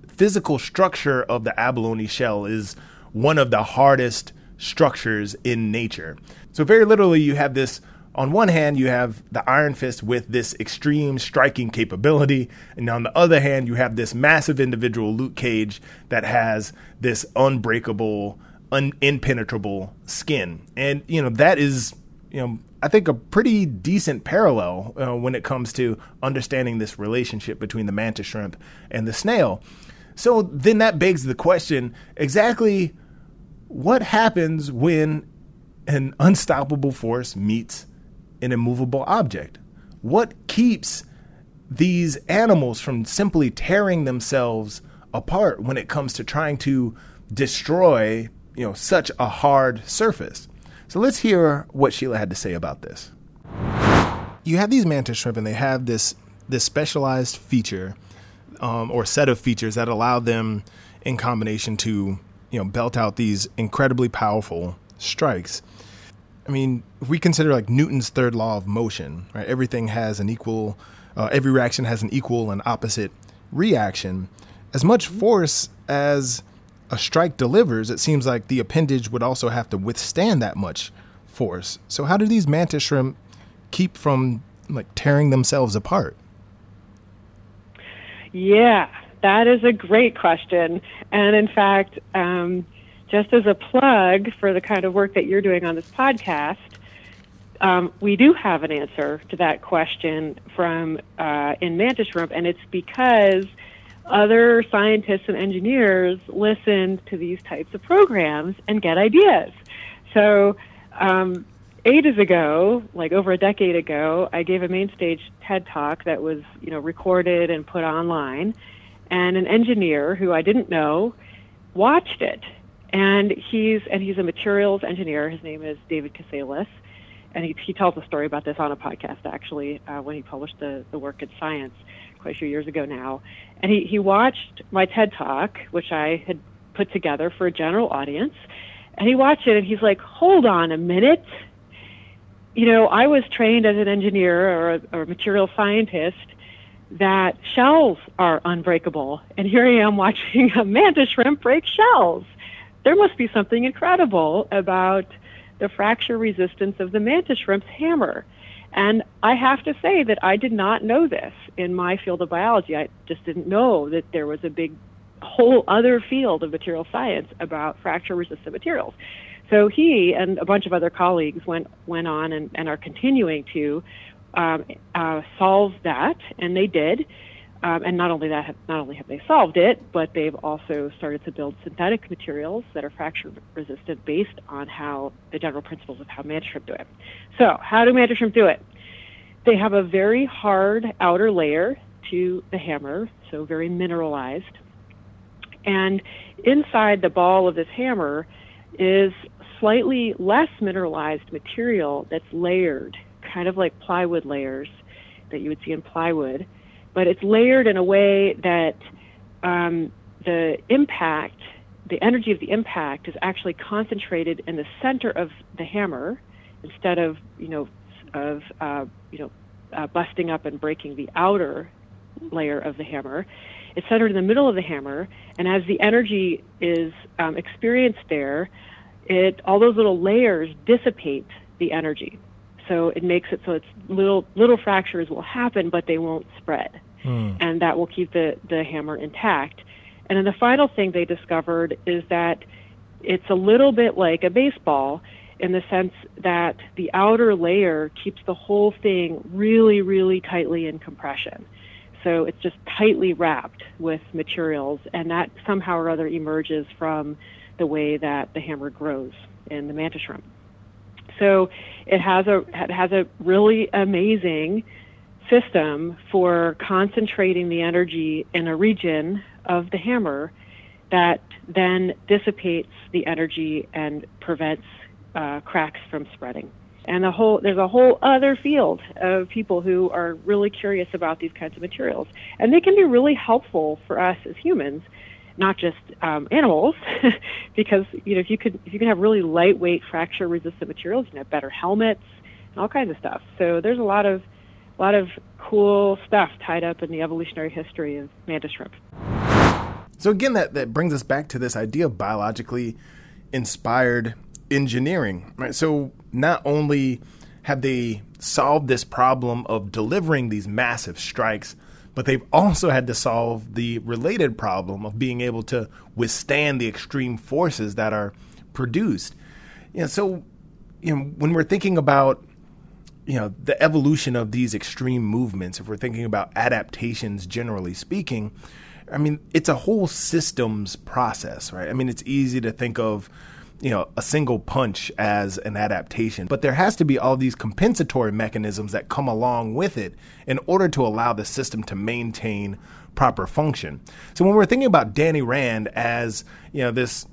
physical structure of the abalone shell is one of the hardest structures in nature. So, very literally, you have this on one hand, you have the Iron Fist with this extreme striking capability, and on the other hand, you have this massive individual Luke Cage that has this unbreakable, un- impenetrable skin, and you know that is, you know, I think a pretty decent parallel uh, when it comes to understanding this relationship between the mantis shrimp and the snail. So then that begs the question: exactly what happens when an unstoppable force meets an immovable object? What keeps these animals from simply tearing themselves apart when it comes to trying to destroy, you know, such a hard surface? So let's hear what Sheila had to say about this. You have these mantis shrimp, and they have this this specialized feature um, or set of features that allow them, in combination, to you know belt out these incredibly powerful strikes. I mean, if we consider like Newton's third law of motion, right? Everything has an equal, uh, every reaction has an equal and opposite reaction. As much force as a strike delivers, it seems like the appendage would also have to withstand that much force. So, how do these mantis shrimp keep from like tearing themselves apart? Yeah, that is a great question. And in fact, um, just as a plug for the kind of work that you're doing on this podcast, um, we do have an answer to that question from uh, in Mantis Shrimp, and it's because other scientists and engineers listen to these types of programs and get ideas. So, um, ages ago, like over a decade ago, I gave a main stage TED talk that was, you know, recorded and put online, and an engineer who I didn't know watched it and he's and he's a materials engineer. His name is David Kisailus, and he, he tells a story about this on a podcast actually uh, when he published the, the work in Science quite a few years ago now. And he, he watched my TED talk, which I had put together for a general audience, and he watched it and he's like, "Hold on a minute." You know, I was trained as an engineer or a, or a material scientist that shells are unbreakable, and here I am watching a mantis shrimp break shells there must be something incredible about the fracture resistance of the mantis shrimp's hammer. And I have to say that I did not know this in my field of biology. I just didn't know that there was a big whole other field of material science about fracture resistant materials. So he and a bunch of other colleagues went went on and, and are continuing to um, uh, solve that, and they did. Um, and not only that, not only have they solved it, but they've also started to build synthetic materials that are fracture resistant based on how the general principles of how mantis shrimp do it. So, how do mantis shrimp do it? They have a very hard outer layer to the hammer, so very mineralized. And inside the ball of this hammer is slightly less mineralized material that's layered, kind of like plywood layers that you would see in plywood but it's layered in a way that um, the impact, the energy of the impact, is actually concentrated in the center of the hammer instead of you know of uh, you know uh, busting up and breaking the outer layer of the hammer. It's centered in the middle of the hammer, and as the energy is um, experienced there, it all those little layers dissipate the energy. So it makes it so it's little little fractures will happen, but they won't spread, hmm. and that will keep the the hammer intact. And then the final thing they discovered is that it's a little bit like a baseball in the sense that the outer layer keeps the whole thing really, really tightly in compression. So it's just tightly wrapped with materials, and that somehow or other emerges from the way that the hammer grows in the mantis shrimp. So it has a it has a really amazing system for concentrating the energy in a region of the hammer that then dissipates the energy and prevents uh, cracks from spreading. And the whole there's a whole other field of people who are really curious about these kinds of materials, and they can be really helpful for us as humans, not just um, animals, (laughs) because you know if you could if you can have really lightweight fracture resistant materials, you can have better helmets and all kinds of stuff. So there's a lot of a lot of cool stuff tied up in the evolutionary history of mantis shrimp. So again, that, that brings us back to this idea of biologically inspired engineering, right? So not only have they solved this problem of delivering these massive strikes, but they've also had to solve the related problem of being able to withstand the extreme forces that are produced. You know, so you know when we're thinking about you know the evolution of these extreme movements, if we're thinking about adaptations generally speaking, I mean, it's a whole systems process, right? I mean, it's easy to think of, you know, a single punch as an adaptation, but there has to be all these compensatory mechanisms that come along with it in order to allow the system to maintain proper function. So when we're thinking about Danny Rand as, you know, this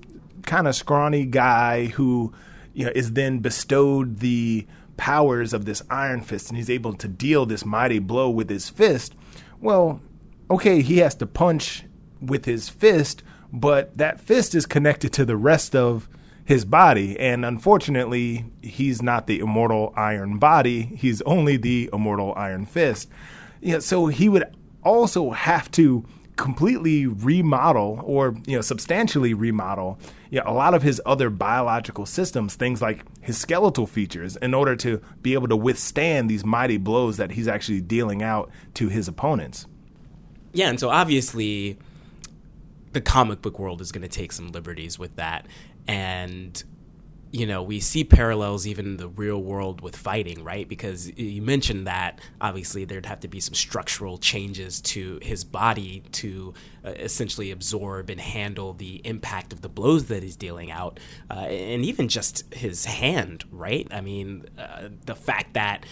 kind of scrawny guy who, you know, is then bestowed the powers of this iron fist and he's able to deal this mighty blow with his fist, well, okay, he has to punch with his fist, but that fist is connected to the rest of his body. And unfortunately, he's not the immortal iron body, he's only the immortal iron fist. Yeah, so he would also have to completely remodel or you know substantially remodel you know, a lot of his other biological systems things like his skeletal features in order to be able to withstand these mighty blows that he's actually dealing out to his opponents yeah, and so obviously the comic book world is going to take some liberties with that. And you know, we see parallels even in the real world with fighting, right? Because you mentioned that obviously there'd have to be some structural changes to his body to uh, essentially absorb and handle the impact of the blows that he's dealing out, uh, and even just his hand, right? I mean, uh, the fact that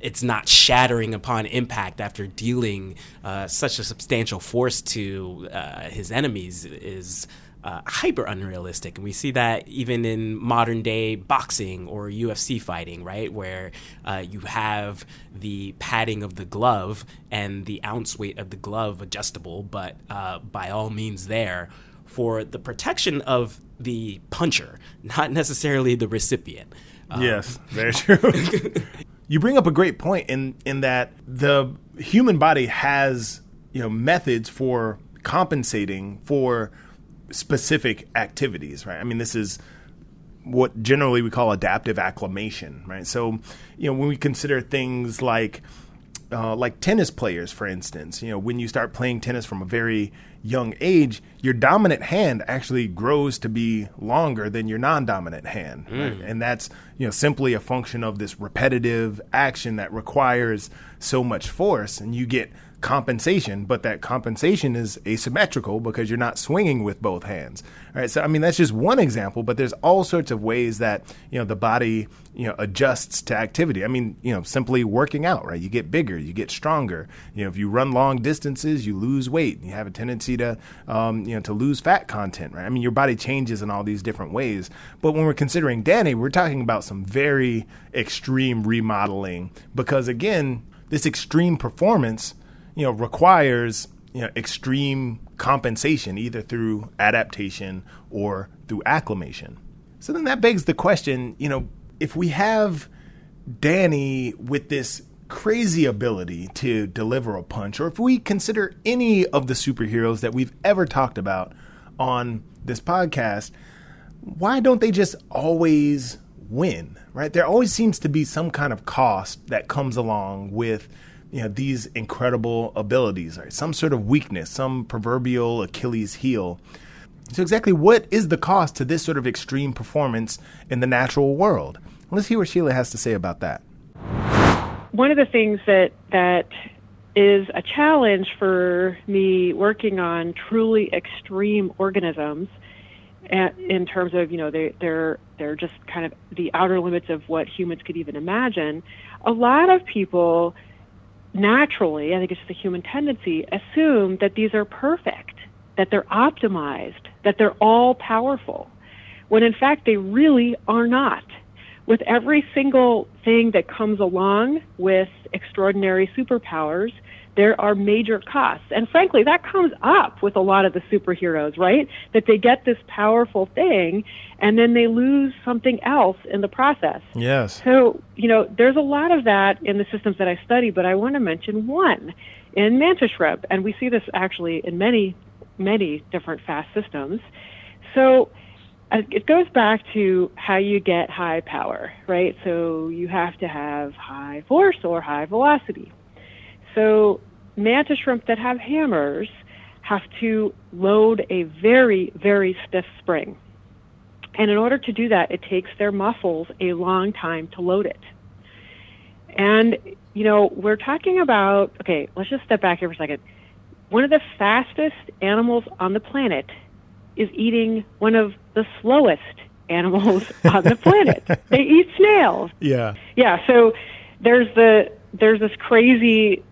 it's not shattering upon impact after dealing uh, such a substantial force to uh, his enemies is uh, hyper unrealistic. And we see that even in modern day boxing or UFC fighting, right? Where uh, you have the padding of the glove and the ounce weight of the glove adjustable, but uh, by all means there for the protection of the puncher, not necessarily the recipient. Um, yes, very true. (laughs) you bring up a great point in in that the human body has you know methods for compensating for specific activities, right? I mean, this is what generally we call adaptive acclimation, right? So, you know, when we consider things like uh, like tennis players, for instance, you know, when you start playing tennis from a very young age, your dominant hand actually grows to be longer than your non-dominant hand, mm. right? and that's you know simply a function of this repetitive action that requires so much force, and you get compensation, but that compensation is asymmetrical because you're not swinging with both hands. All right. So, I mean, that's just one example, but there's all sorts of ways that, you know, the body, you know, adjusts to activity. I mean, you know, simply working out, right? You get bigger, you get stronger. You know, if you run long distances, you lose weight. You have a tendency to, um, you know, to lose fat content, right? I mean, your body changes in all these different ways. But when we're considering Danny, we're talking about some very extreme remodeling because, again, this extreme performance you know, requires you know extreme compensation either through adaptation or through acclimation. So then that begs the question, you know, if we have Danny with this crazy ability to deliver a punch, or if we consider any of the superheroes that we've ever talked about on this podcast, why don't they just always win? Right? There always seems to be some kind of cost that comes along with you know these incredible abilities, right? Some sort of weakness, some proverbial Achilles heel. So exactly what is the cost to this sort of extreme performance in the natural world? Let's hear what Sheila has to say about that. One of the things that that is a challenge for me working on truly extreme organisms in terms of you know they they're they're just kind of the outer limits of what humans could even imagine a lot of people naturally i think it's just a human tendency assume that these are perfect that they're optimized that they're all powerful when in fact they really are not. With every single thing that comes along with extraordinary superpowers there are major costs. And frankly, that comes up with a lot of the superheroes, right? That they get this powerful thing and then they lose something else in the process. Yes. So, you know, there's a lot of that in the systems that I study, but I want to mention one in mantis shrimp. And we see this actually in many, many different fast systems. So, uh, it goes back to how you get high power, right? So you have to have high force or high velocity. So mantis shrimp that have hammers have to load a very, very stiff spring. And in order to do that, it takes their muscles a long time to load it. And, you know, we're talking about, okay, let's just step back here for a second. One of the fastest animals on the planet is eating one of the slowest animals (laughs) on the planet. They eat snails. Yeah. Yeah, so there's the there's this crazy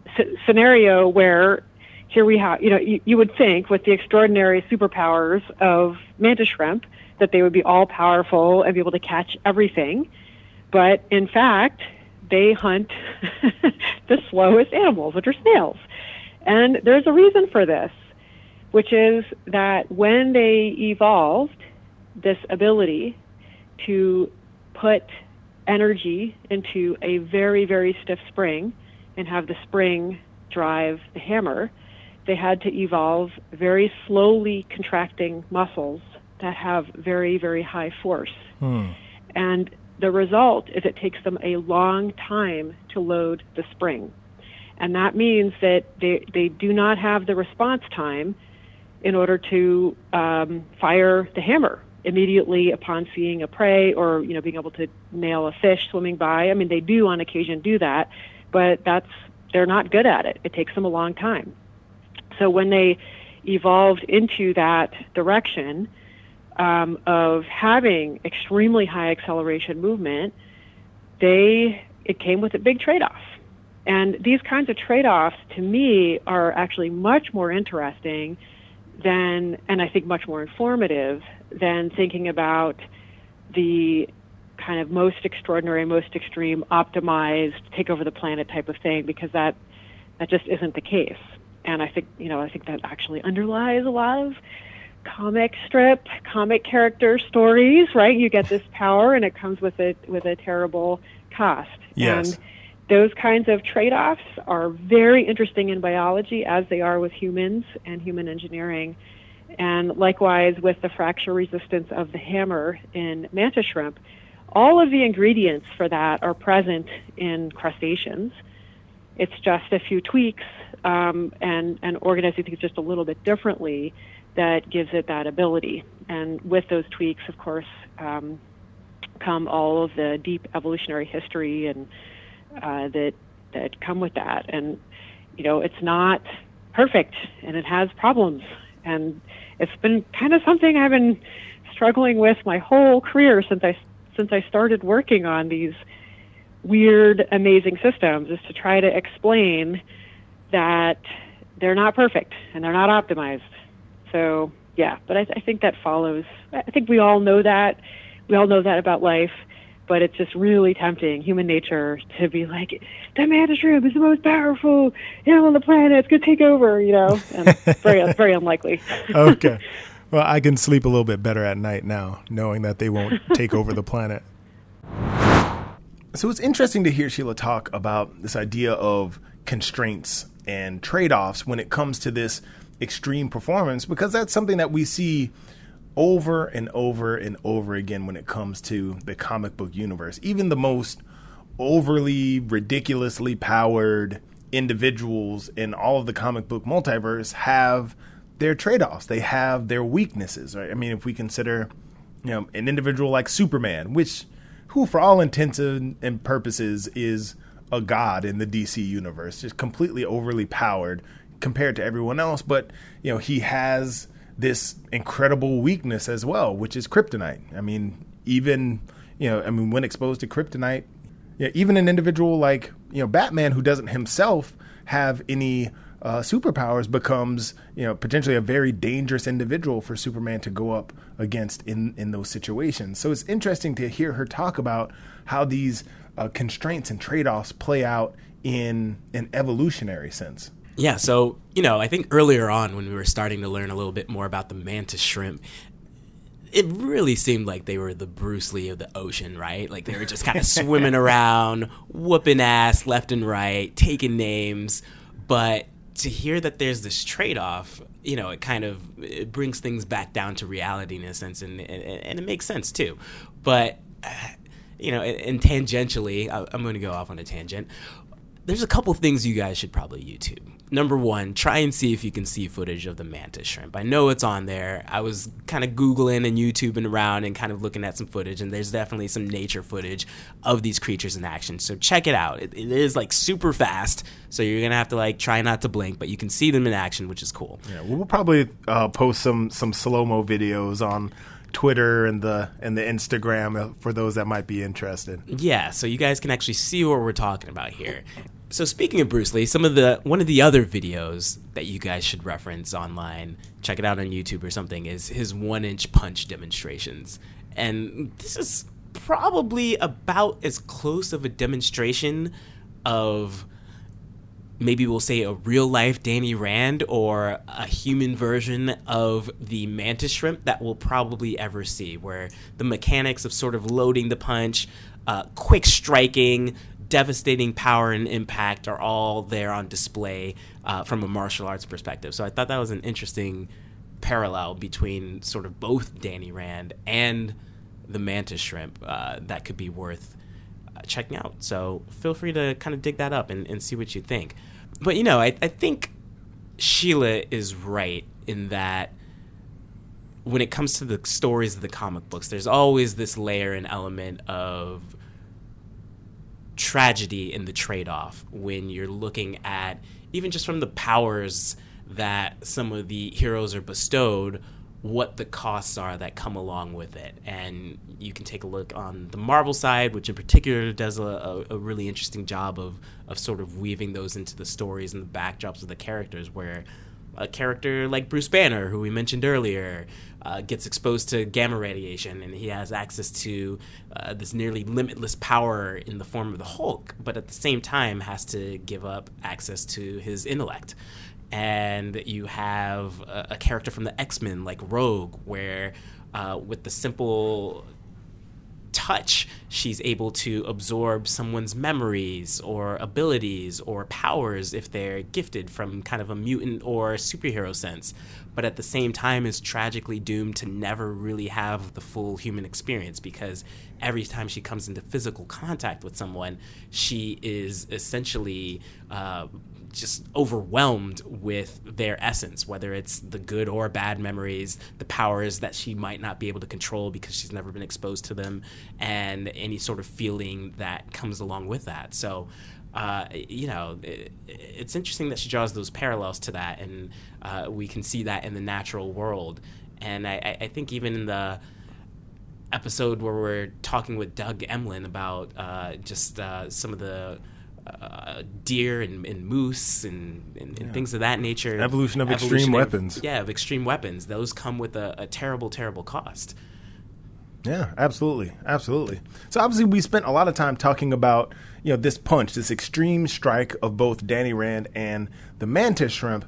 scenario where here we have, you know, you, you would think with the extraordinary superpowers of mantis shrimp that they would be all powerful and be able to catch everything. But in fact, they hunt (laughs) the slowest animals, which are snails. And there's a reason for this, which is that when they evolved this ability to put energy into a very, very stiff spring, and have the spring drive the hammer, they had to evolve very slowly contracting muscles that have very, very high force. Hmm. And the result is it takes them a long time to load the spring. And that means that they, they do not have the response time in order to um, fire the hammer immediately upon seeing a prey or you know being able to nail a fish swimming by. I mean, they do on occasion do that, but that's they're not good at it. It takes them a long time. So when they evolved into that direction um, of having extremely high acceleration movement, they it came with a big trade-off. And these kinds of trade-offs, to me, are actually much more interesting than, and I think much more informative than thinking about the kind of most extraordinary, most extreme, optimized, take over the planet type of thing, because that that just isn't the case. And I think you know I think that actually underlies a lot of comic strip, comic character stories. Right? You get this power, and it comes with a with a terrible cost. Yes. And those kinds of trade-offs are very interesting in biology, as they are with humans and human engineering. And likewise with the fracture resistance of the hammer in mantis shrimp, all of the ingredients for that are present in crustaceans. It's just a few tweaks um, and, and organizing things just a little bit differently that gives it that ability. And with those tweaks, of course, um, come all of the deep evolutionary history and uh, that that come with that. And you know, it's not perfect, and it has problems. And it's been kind of something I've been struggling with my whole career since I since I started working on these weird, amazing systems is to try to explain that they're not perfect and they're not optimized. So, yeah, but I, th- I think that follows. I think we all know that. We all know that about life, but it's just really tempting, human nature, to be like, the mantis shrimp is the most powerful animal on the planet. It's going to take over, you know? And very, (laughs) very unlikely. okay. (laughs) Well, I can sleep a little bit better at night now, knowing that they won't (laughs) take over the planet. So it's interesting to hear Sheila talk about this idea of constraints and trade offs when it comes to this extreme performance, because that's something that we see over and over and over again when it comes to the comic book universe. Even the most overly, ridiculously powered individuals in all of the comic book multiverse have their trade offs, they have their weaknesses, right? I mean, if we consider, you know, an individual like Superman, which who, for all intents and purposes, is a god in the DC universe, just completely overly powered compared to everyone else. But you know, he has this incredible weakness as well, which is kryptonite. I mean, even you know, I mean, when exposed to kryptonite, yeah, even an individual like you know Batman, who doesn't himself have any uh, superpowers becomes you know potentially a very dangerous individual for Superman to go up against in in those situations. So it's interesting to hear her talk about how these uh, constraints and trade offs play out in an evolutionary sense. Yeah, so you know, I think earlier on when we were starting to learn a little bit more about the mantis shrimp, it really seemed like they were the Bruce Lee of the ocean, right? Like they were just kind of (laughs) swimming around, whooping ass left and right, taking names, but to hear that there's this trade-off you know it kind of it brings things back down to reality in a sense and and, and it makes sense too but you know and, and tangentially i'm going to go off on a tangent there's a couple things you guys should probably YouTube. Number one, try and see if you can see footage of the mantis shrimp. I know it's on there. I was kind of Googling and YouTubing around and kind of looking at some footage, and there's definitely some nature footage of these creatures in action. So check it out. it, it is like super fast, so you're gonna have to like try not to blink, but you can see them in action, which is cool. Yeah, we'll probably uh, post some some slow mo videos on Twitter and the and the Instagram for those that might be interested. Yeah, so you guys can actually see what we're talking about here. So speaking of Bruce Lee, some of the one of the other videos that you guys should reference online, check it out on YouTube or something, is his one inch punch demonstrations. And this is probably about as close of a demonstration of maybe we'll say a real life Danny Rand or a human version of the mantis shrimp that we'll probably ever see, where the mechanics of sort of loading the punch, uh, quick striking, devastating power and impact are all there on display uh, from a martial arts perspective. So I thought that was an interesting parallel between sort of both Danny Rand and the mantis shrimp uh, that could be worth uh, checking out. So feel free to kind of dig that up and, and see what you think but you know, I, I think Sheila is right in that when it comes to the stories of the comic books, there's always this layer and element of tragedy in the trade off when you're looking at even just from the powers that some of the heroes are bestowed what the costs are that come along with it. And you can take a look on the Marvel side, which in particular does a, a, a, really interesting job of, of sort of weaving those into the stories and the backdrops of the characters, where a character like Bruce Banner, who we mentioned earlier, uh, gets exposed to gamma radiation and he has access to uh, this nearly limitless power in the form of the Hulk, but at the same time has to give up access to his intellect. And you have a, a character from the X Men like Rogue, where uh, with the simple touch, she's able to absorb someone's memories or abilities or powers if they're gifted from kind of a mutant or superhero sense, but at the same time is tragically doomed to never really have the full human experience because every time she comes into physical contact with someone, she is essentially. Uh, just overwhelmed with their essence, whether it's the good or bad memories, the powers that she might not be able to control because she's never been exposed to them, and any sort of feeling that comes along with that. So, uh, you know, it, it's interesting that she draws those parallels to that, and uh, we can see that in the natural world. And I, I think even in the episode where we're talking with Doug Emlen about uh, just uh, some of the uh, deer and, and, moose and, and, and yeah. things of that nature. Evolution of Evolution extreme of, weapons. Yeah, of extreme weapons. Those come with a, a, terrible, terrible cost. Yeah, absolutely, absolutely. So obviously, we spent a lot of time talking about you know this punch, this extreme strike of both Danny Rand and the Mantis Shrimp.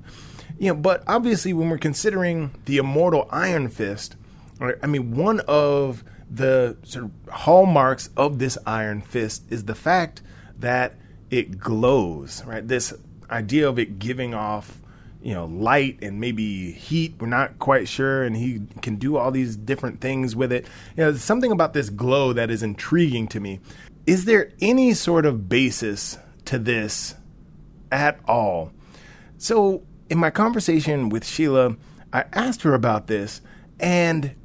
You know, but obviously, when we're considering the immortal Iron Fist, right, I mean, one of the sort of hallmarks of this iron fist is the fact that it glows, right? This idea of it giving off, you know, light and maybe heat. We're not quite sure, and he can do all these different things with it. You know, something about this glow that is intriguing to me. Is there any sort of basis to this at all? So, in my conversation with Sheila, I asked her about this, and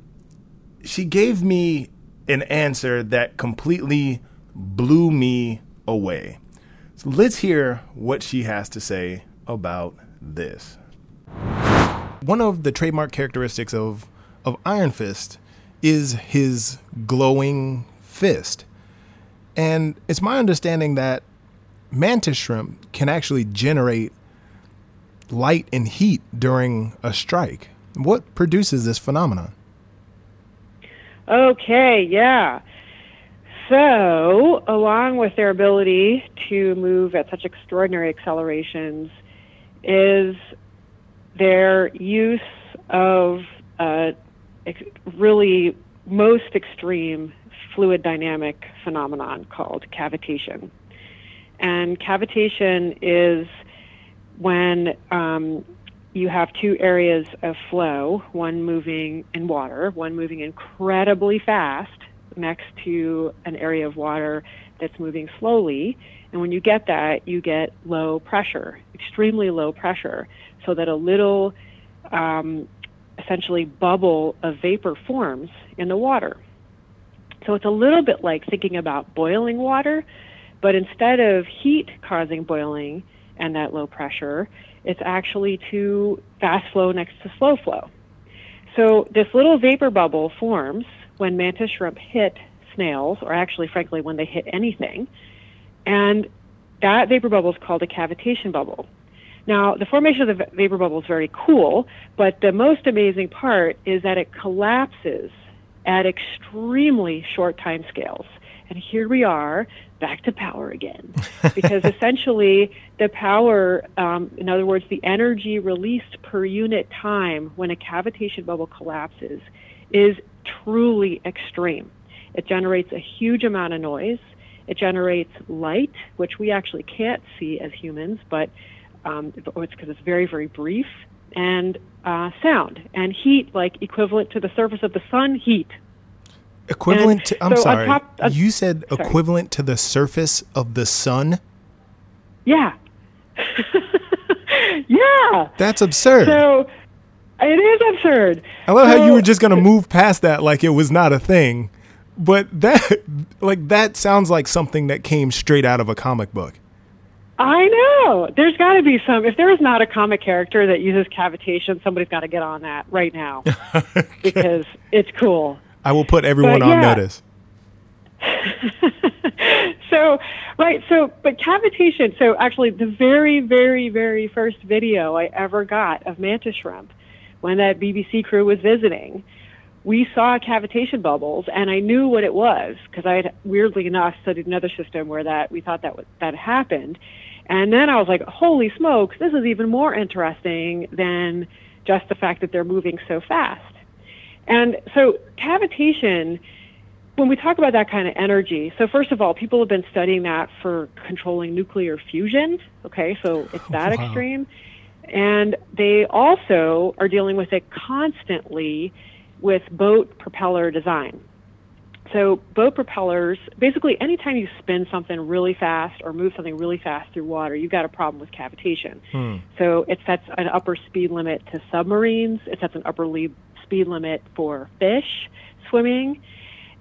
she gave me an answer that completely blew me away. So let's hear what she has to say about this. One of the trademark characteristics of, of Iron Fist is his glowing fist. And it's my understanding that mantis shrimp can actually generate light and heat during a strike. What produces this phenomenon? Okay, yeah. So, along with their ability to move at such extraordinary accelerations, is their use of a really most extreme fluid dynamic phenomenon called cavitation. And cavitation is when um, you have two areas of flow, one moving in water, one moving incredibly fast, next to an area of water that's moving slowly. And when you get that, you get low pressure, extremely low pressure, so that a little um, essentially bubble of vapor forms in the water. So it's a little bit like thinking about boiling water, but instead of heat causing boiling and that low pressure, it's actually to fast flow next to slow flow. So this little vapor bubble forms when mantis shrimp hit snails, or actually, frankly, when they hit anything. And that vapor bubble is called a cavitation bubble. Now, the formation of the vapor bubble is very cool, but the most amazing part is that it collapses at extremely short time scales. And here we are, back to power again. (laughs) because essentially, the power, um, in other words, the energy released per unit time when a cavitation bubble collapses, is truly extreme. It generates a huge amount of noise. It generates light, which we actually can't see as humans, but um, it's because it's very, very brief, and uh, sound and heat, like equivalent to the surface of the sun, heat. Equivalent and to, I'm so sorry, top, uh, you said sorry. equivalent to the surface of the sun? Yeah. (laughs) yeah. That's absurd. So it is absurd. I love so, how you were just going to move past that like it was not a thing. But that (laughs) like that sounds like something that came straight out of a comic book. I know. There's got to be some. If there is not a comic character that uses cavitation, somebody's got to get on that right now (laughs) okay. because it's cool. I will put everyone but, on yeah. notice. (laughs) so, right. So, but cavitation. So, actually, the very, very, very first video I ever got of mantis shrimp when that BBC crew was visiting, we saw cavitation bubbles, and I knew what it was because I had weirdly enough studied another system where that we thought that w- that happened, and then I was like, "Holy smokes! This is even more interesting than just the fact that they're moving so fast." And so cavitation, when we talk about that kind of energy, so first of all, people have been studying that for controlling nuclear fusion. Okay, so it's that wow. extreme. And they also are dealing with it constantly with boat propeller design. So, boat propellers, basically, anytime you spin something really fast or move something really fast through water, you've got a problem with cavitation. Hmm. So, it sets an upper speed limit to submarines, it sets an upper speed limit for fish swimming.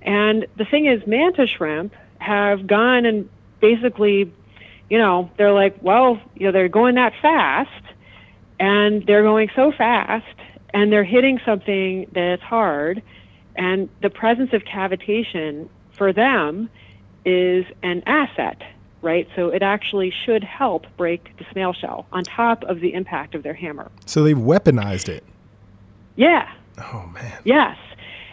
And the thing is, mantis shrimp have gone and basically, you know, they're like, well, you know, they're going that fast and they're going so fast and they're hitting something that's hard and the presence of cavitation for them is an asset right? So it actually should help break the snail shell on top of the impact of their hammer. So they've weaponized it. Yeah. Oh man. Yes.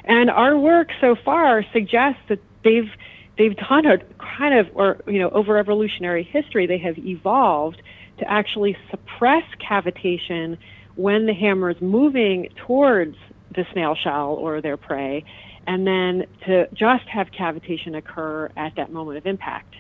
And our work so far suggests that they've they've done a kind of or you know over evolutionary history. They have evolved to actually suppress cavitation when the hammer is moving towards the snail shell or their prey, and then to just have cavitation occur at that moment of impact.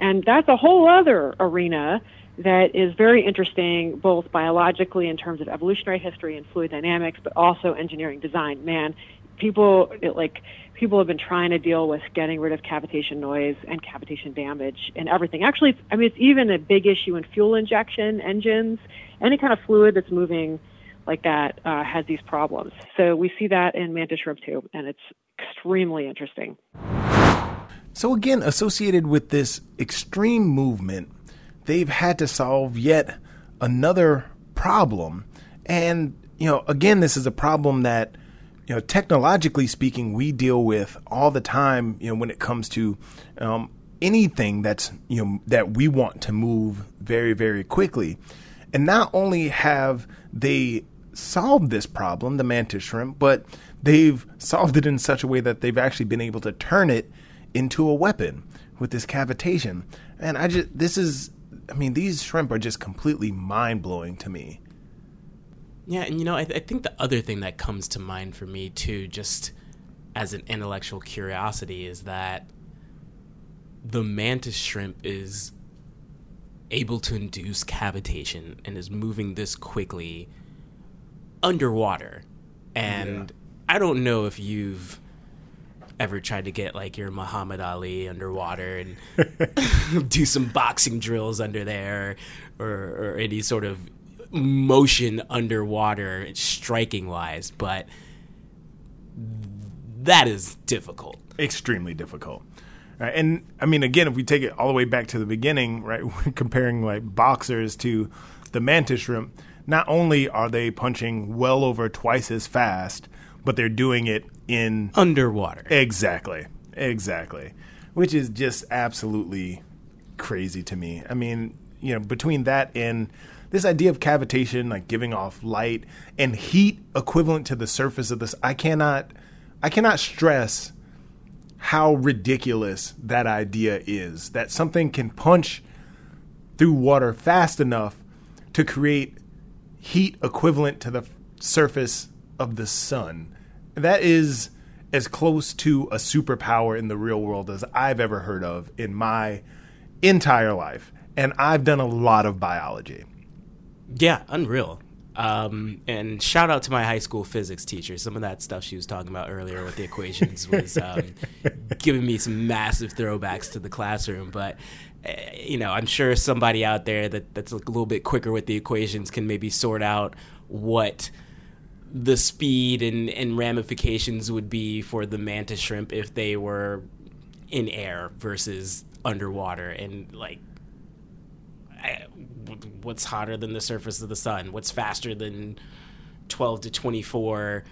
And that's a whole other arena that is very interesting, both biologically in terms of evolutionary history and fluid dynamics, but also engineering design. Man, people it, like people have been trying to deal with getting rid of cavitation noise and cavitation damage and everything. Actually, I mean, it's even a big issue in fuel injection engines. Any kind of fluid that's moving like that uh, has these problems. So we see that in mantis shrimp too, and it's extremely interesting. So again, associated with this extreme movement, they've had to solve yet another problem. And, you know, again, this is a problem that, you know, technologically speaking, we deal with all the time, you know, when it comes to um, anything that's, you know, that we want to move very, very quickly. And not only have they solved this problem, the mantis shrimp, but they've solved it in such a way that they've actually been able to turn it into a weapon with this cavitation. And I just, this is I mean, these shrimp are just completely mind blowing to me. Yeah, and you know, I, th- I, think the other thing that comes to mind for me too, just as an intellectual curiosity, is that the mantis shrimp is able to induce cavitation and is moving this quickly underwater. And yeah. I don't know if you've ever tried to get like your Muhammad Ali underwater and (laughs) (laughs) do some boxing drills under there or, or any sort of motion underwater striking wise, but that is difficult. Extremely difficult. Right, and I mean, again, if we take it all the way back to the beginning, right, (laughs) comparing like boxers to the mantis shrimp, not only are they punching well over twice as fast, but they're doing it in underwater. Exactly. Exactly. Which is just absolutely crazy to me. I mean, you know, between that and this idea of cavitation, like giving off light and heat equivalent to the surface of this, I cannot, I cannot stress how ridiculous that idea is. That something can punch through water fast enough to create heat equivalent to the surface of the sun that is as close to a superpower in the real world as I've ever heard of in my entire life. And I've done a lot of biology. Yeah, unreal. Um, and shout out to my high school physics teacher. Some of that stuff she was talking about earlier with the (laughs) equations was um, giving me some massive throwbacks to the classroom. But uh, you know, I'm sure somebody out there that that's a little bit quicker with the equations can maybe sort out what the speed and, and ramifications would be for the mantis shrimp if they were in air versus underwater and like I, what's hotter than the surface of the sun what's faster than 12 to 24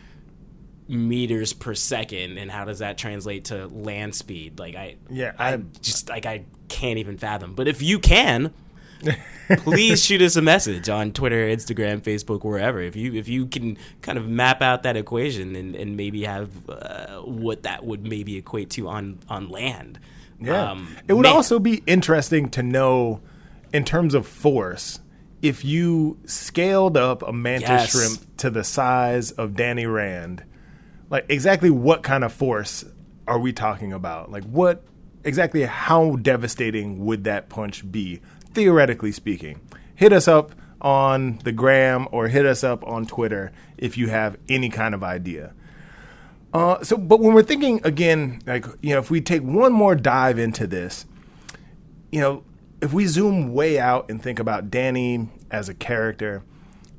meters per second and how does that translate to land speed like i yeah i, I just like i can't even fathom but if you can (laughs) please shoot us a message on Twitter, Instagram, Facebook, wherever. If you if you can kind of map out that equation and, and maybe have uh, what that would maybe equate to on on land. Yeah, um, it would man. also be interesting to know in terms of force if you scaled up a mantis yes. shrimp to the size of Danny Rand. Like exactly what kind of force are we talking about? Like what exactly how devastating would that punch be? theoretically speaking. Hit us up on the gram or hit us up on Twitter if you have any kind of idea. Uh, so, but when we're thinking again, like, you know, if we take one more dive into this, you know, if we zoom way out and think about Danny as a character,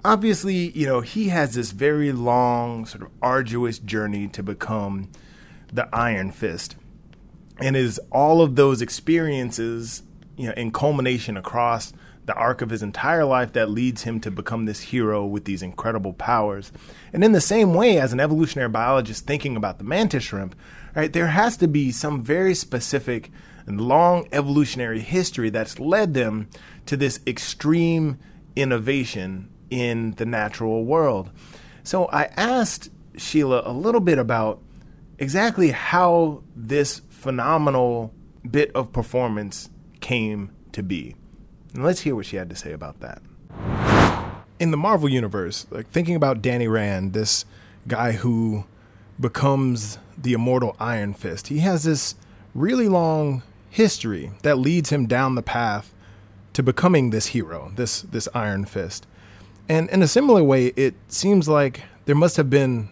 obviously, you know, he has this very long, sort of arduous journey to become the Iron Fist. And is all of those experiences you know, in culmination across the arc of his entire life that leads him to become this hero with these incredible powers. And in the same way, as an evolutionary biologist thinking about the mantis shrimp, right, there has to be some very specific and long evolutionary history that's led them to this extreme innovation in the natural world. So I asked Sheila a little bit about exactly how this phenomenal bit of performance came to be. And let's hear what she had to say about that. In the Marvel universe, like thinking about Danny Rand, this guy who becomes the immortal Iron Fist. He has this really long history that leads him down the path to becoming this hero, this this Iron Fist. And in a similar way, it seems like there must have been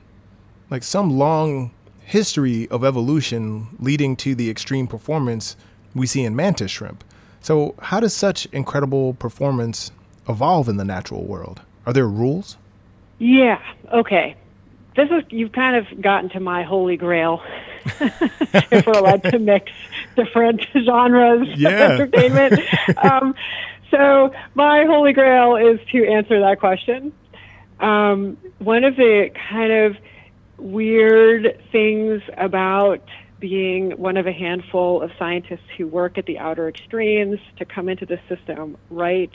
like some long history of evolution leading to the extreme performance we see in mantis shrimp. So, how does such incredible performance evolve in the natural world? Are there rules? Yeah. Okay. This is you've kind of gotten to my holy grail. (laughs) (laughs) if we're allowed to mix different (laughs) genres yeah. of entertainment. (laughs) um, so my holy grail is to answer that question. Um, one of the kind of weird things about being one of a handful of scientists who work at the outer extremes to come into the system right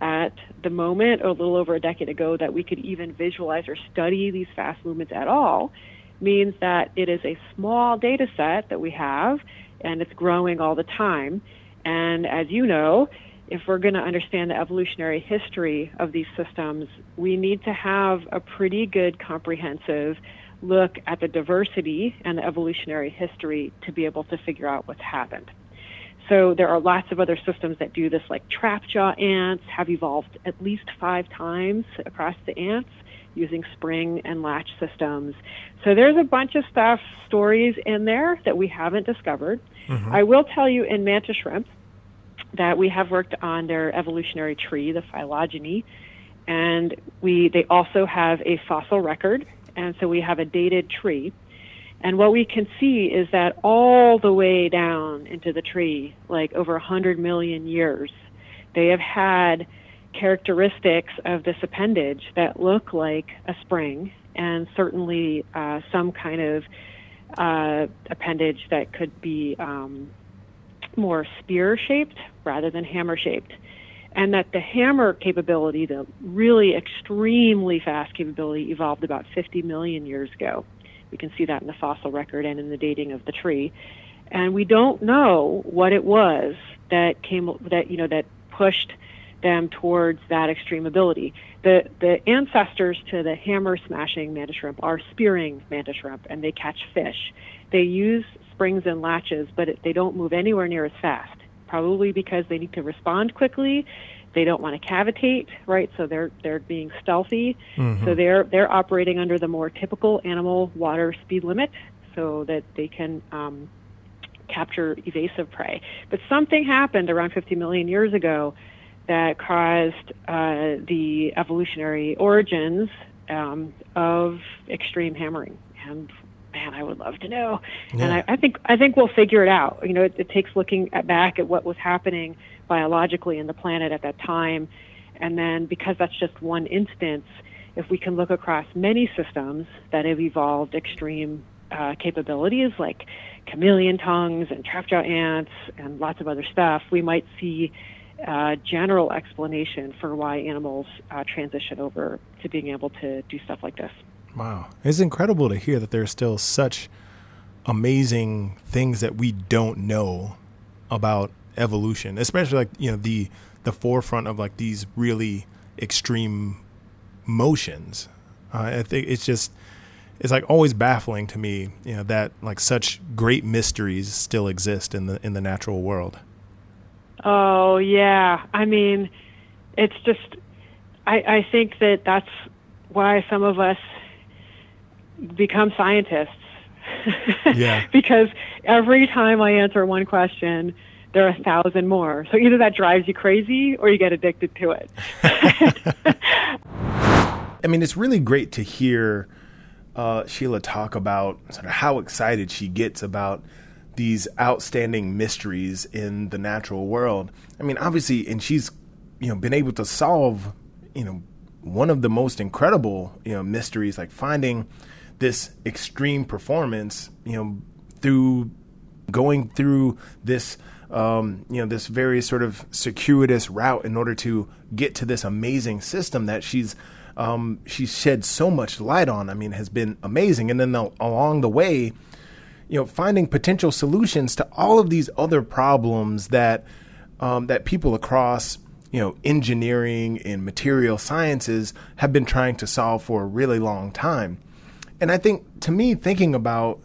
at the moment, a little over a decade ago, that we could even visualize or study these fast movements at all means that it is a small data set that we have and it's growing all the time. And as you know, if we're going to understand the evolutionary history of these systems, we need to have a pretty good comprehensive look at the diversity and the evolutionary history to be able to figure out what's happened. So there are lots of other systems that do this, like trapjaw ants have evolved at least five times across the ants using spring and latch systems. So there's a bunch of stuff, stories in there that we haven't discovered. Mm-hmm. I will tell you in mantis shrimp that we have worked on their evolutionary tree, the phylogeny, and we they also have a fossil record, and so we have a dated tree. And what we can see is that all the way down into the tree, like over 100 million years, they have had characteristics of this appendage that look like a spring and certainly uh, some kind of uh, appendage that could be um, more spear shaped rather than hammer shaped. And that the hammer capability, the really extremely fast capability, evolved about 50 million years ago. We can see that in the fossil record and in the dating of the tree. And we don't know what it was that came that you know that pushed them towards that extreme ability. The the ancestors to the hammer smashing mantis shrimp are spearing mantis shrimp, and they catch fish. They use springs and latches, but it, they don't move anywhere near as fast. Probably because they need to respond quickly. They don't want to cavitate, right? So they're they're being stealthy. Mm-hmm. So they're they're operating under the more typical animal water speed limit, so that they can um, capture evasive prey. But something happened around 50 million years ago that caused uh, the evolutionary origins um, of extreme hammering. And man, I would love to know. Yeah. And I, I, think I think we'll figure it out. You know, it, it takes looking at, back at what was happening biologically in the planet at that time, and then because that's just one instance, if we can look across many systems that have evolved extreme uh, capabilities like chameleon tongues and trap jaw ants and lots of other stuff, we might see uh, general explanation for why animals uh, transition over to being able to do stuff like this. Wow. It's incredible to hear that there's still such amazing things that we don't know about evolution, especially like, you know, the the forefront of like these really extreme motions. Uh, I think it's just it's like always baffling to me, you know, that like such great mysteries still exist in the in the natural world. Oh yeah, I mean, it's just I, I think that that's why some of us become scientists. (laughs) yeah. because every time I answer one question, there are a thousand more. So either that drives you crazy or you get addicted to it. (laughs) I mean, it's really great to hear uh, Sheila talk about sort of how excited she gets about these outstanding mysteries in the natural world. I mean, obviously, and she's you know been able to solve you know one of the most incredible you know mysteries, like finding this extreme performance, you know, through going through this um, you know this very sort of circuitous route in order to get to this amazing system that she's um, she's shed so much light on. I mean, has been amazing. And then the, along the way, you know, finding potential solutions to all of these other problems that um, that people across you know engineering and material sciences have been trying to solve for a really long time. And I think to me, thinking about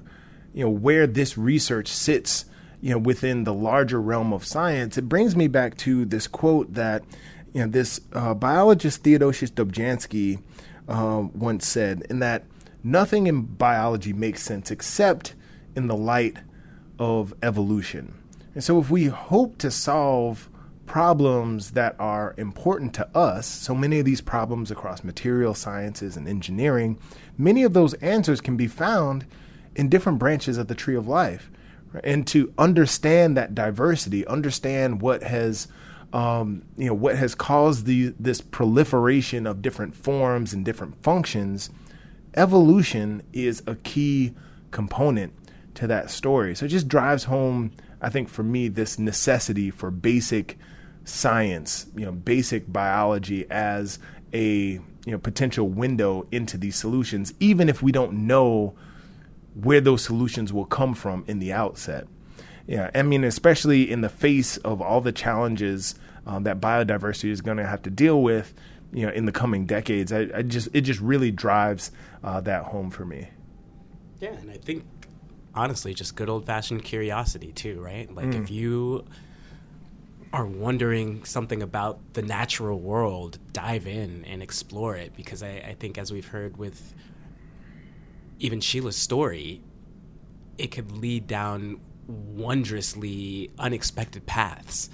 you know where this research sits, you know, within the larger realm of science, it brings me back to this quote that you know this uh, biologist Theodosius Dobzhansky uh, once said, in that nothing in biology makes sense except in the light of evolution. And so, if we hope to solve problems that are important to us, so many of these problems across material sciences and engineering, many of those answers can be found in different branches of the tree of life. And to understand that diversity, understand what has um, you know what has caused the this proliferation of different forms and different functions, evolution is a key component to that story. So it just drives home, I think, for me, this necessity for basic science, you know, basic biology as a you know potential window into these solutions, even if we don't know where those solutions will come from in the outset. Yeah, I mean, especially in the face of all the challenges um, that biodiversity is going to have to deal with, you know, in the coming decades. I, I just it just really drives uh, that home for me. Yeah, and I think honestly, just good old fashioned curiosity too, right? Like mm. if you are wondering something about the natural world, dive in and explore it because I, I think, as we've heard with even Sheila's story, it could lead down wondrously unexpected paths.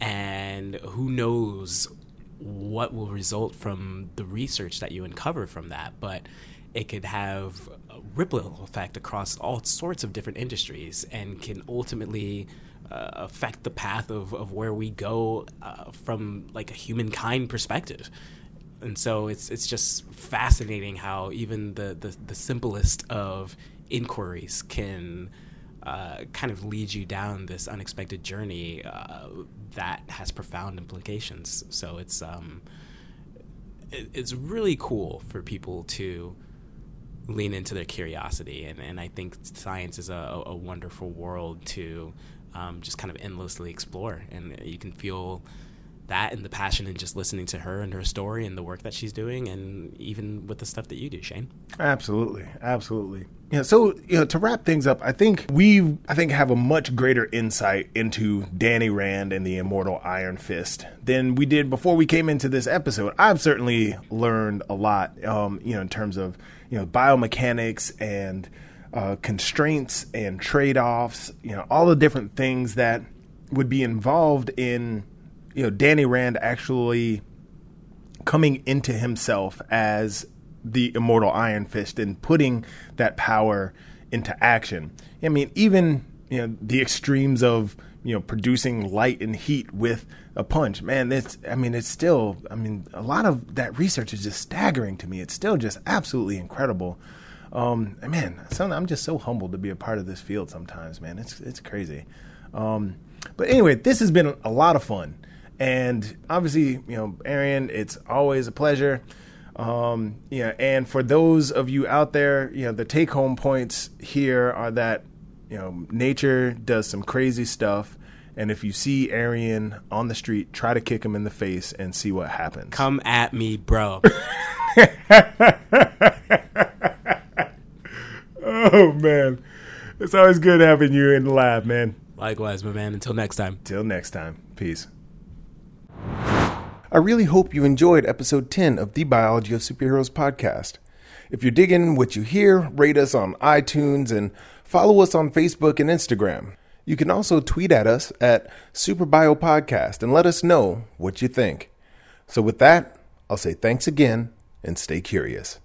And who knows what will result from the research that you uncover from that. But it could have ripple effect across all sorts of different industries and can ultimately uh, affect the path of, of where we go uh, from like a humankind perspective and so it's it's just fascinating how even the the, the simplest of inquiries can uh, kind of lead you down this unexpected journey uh, that has profound implications. So it's um, it, it's really cool for people to lean into their curiosity, and, and I think science is a, a wonderful world to um, just kind of endlessly explore, and you can feel that and the passion in just listening to her and her story and the work that she's doing, and even with the stuff that you do, Shane. Absolutely, absolutely. Yeah. So you know, to wrap things up, I think we, I think, have a much greater insight into Danny Rand and the Immortal Iron Fist than we did before we came into this episode. I've certainly learned a lot, um, you know, in terms of you know biomechanics and uh, constraints and trade offs. You know, all the different things that would be involved in you know Danny Rand actually coming into himself as the immortal Iron Fist and putting that power into action. I mean, even you know the extremes of you know producing light and heat with a punch. Man, it's I mean it's still I mean a lot of that research is just staggering to me. It's still just absolutely incredible. Um, man, I'm just so humbled to be a part of this field. Sometimes, man, it's it's crazy. Um, but anyway, this has been a lot of fun. And obviously, you know, Arian, it's always a pleasure. Um, yeah, and for those of you out there, you know, the take home points here are that, you know, nature does some crazy stuff. And if you see Arian on the street, try to kick him in the face and see what happens. Come at me, bro. (laughs) oh, man. It's always good having you in the lab, man. Likewise, my man. Until next time. Till next time. Peace. I really hope you enjoyed episode 10 of the Biology of Superheroes podcast. If you're digging what you hear, rate us on iTunes and follow us on Facebook and Instagram. You can also tweet at us at SuperBio Podcast and let us know what you think. So, with that, I'll say thanks again and stay curious.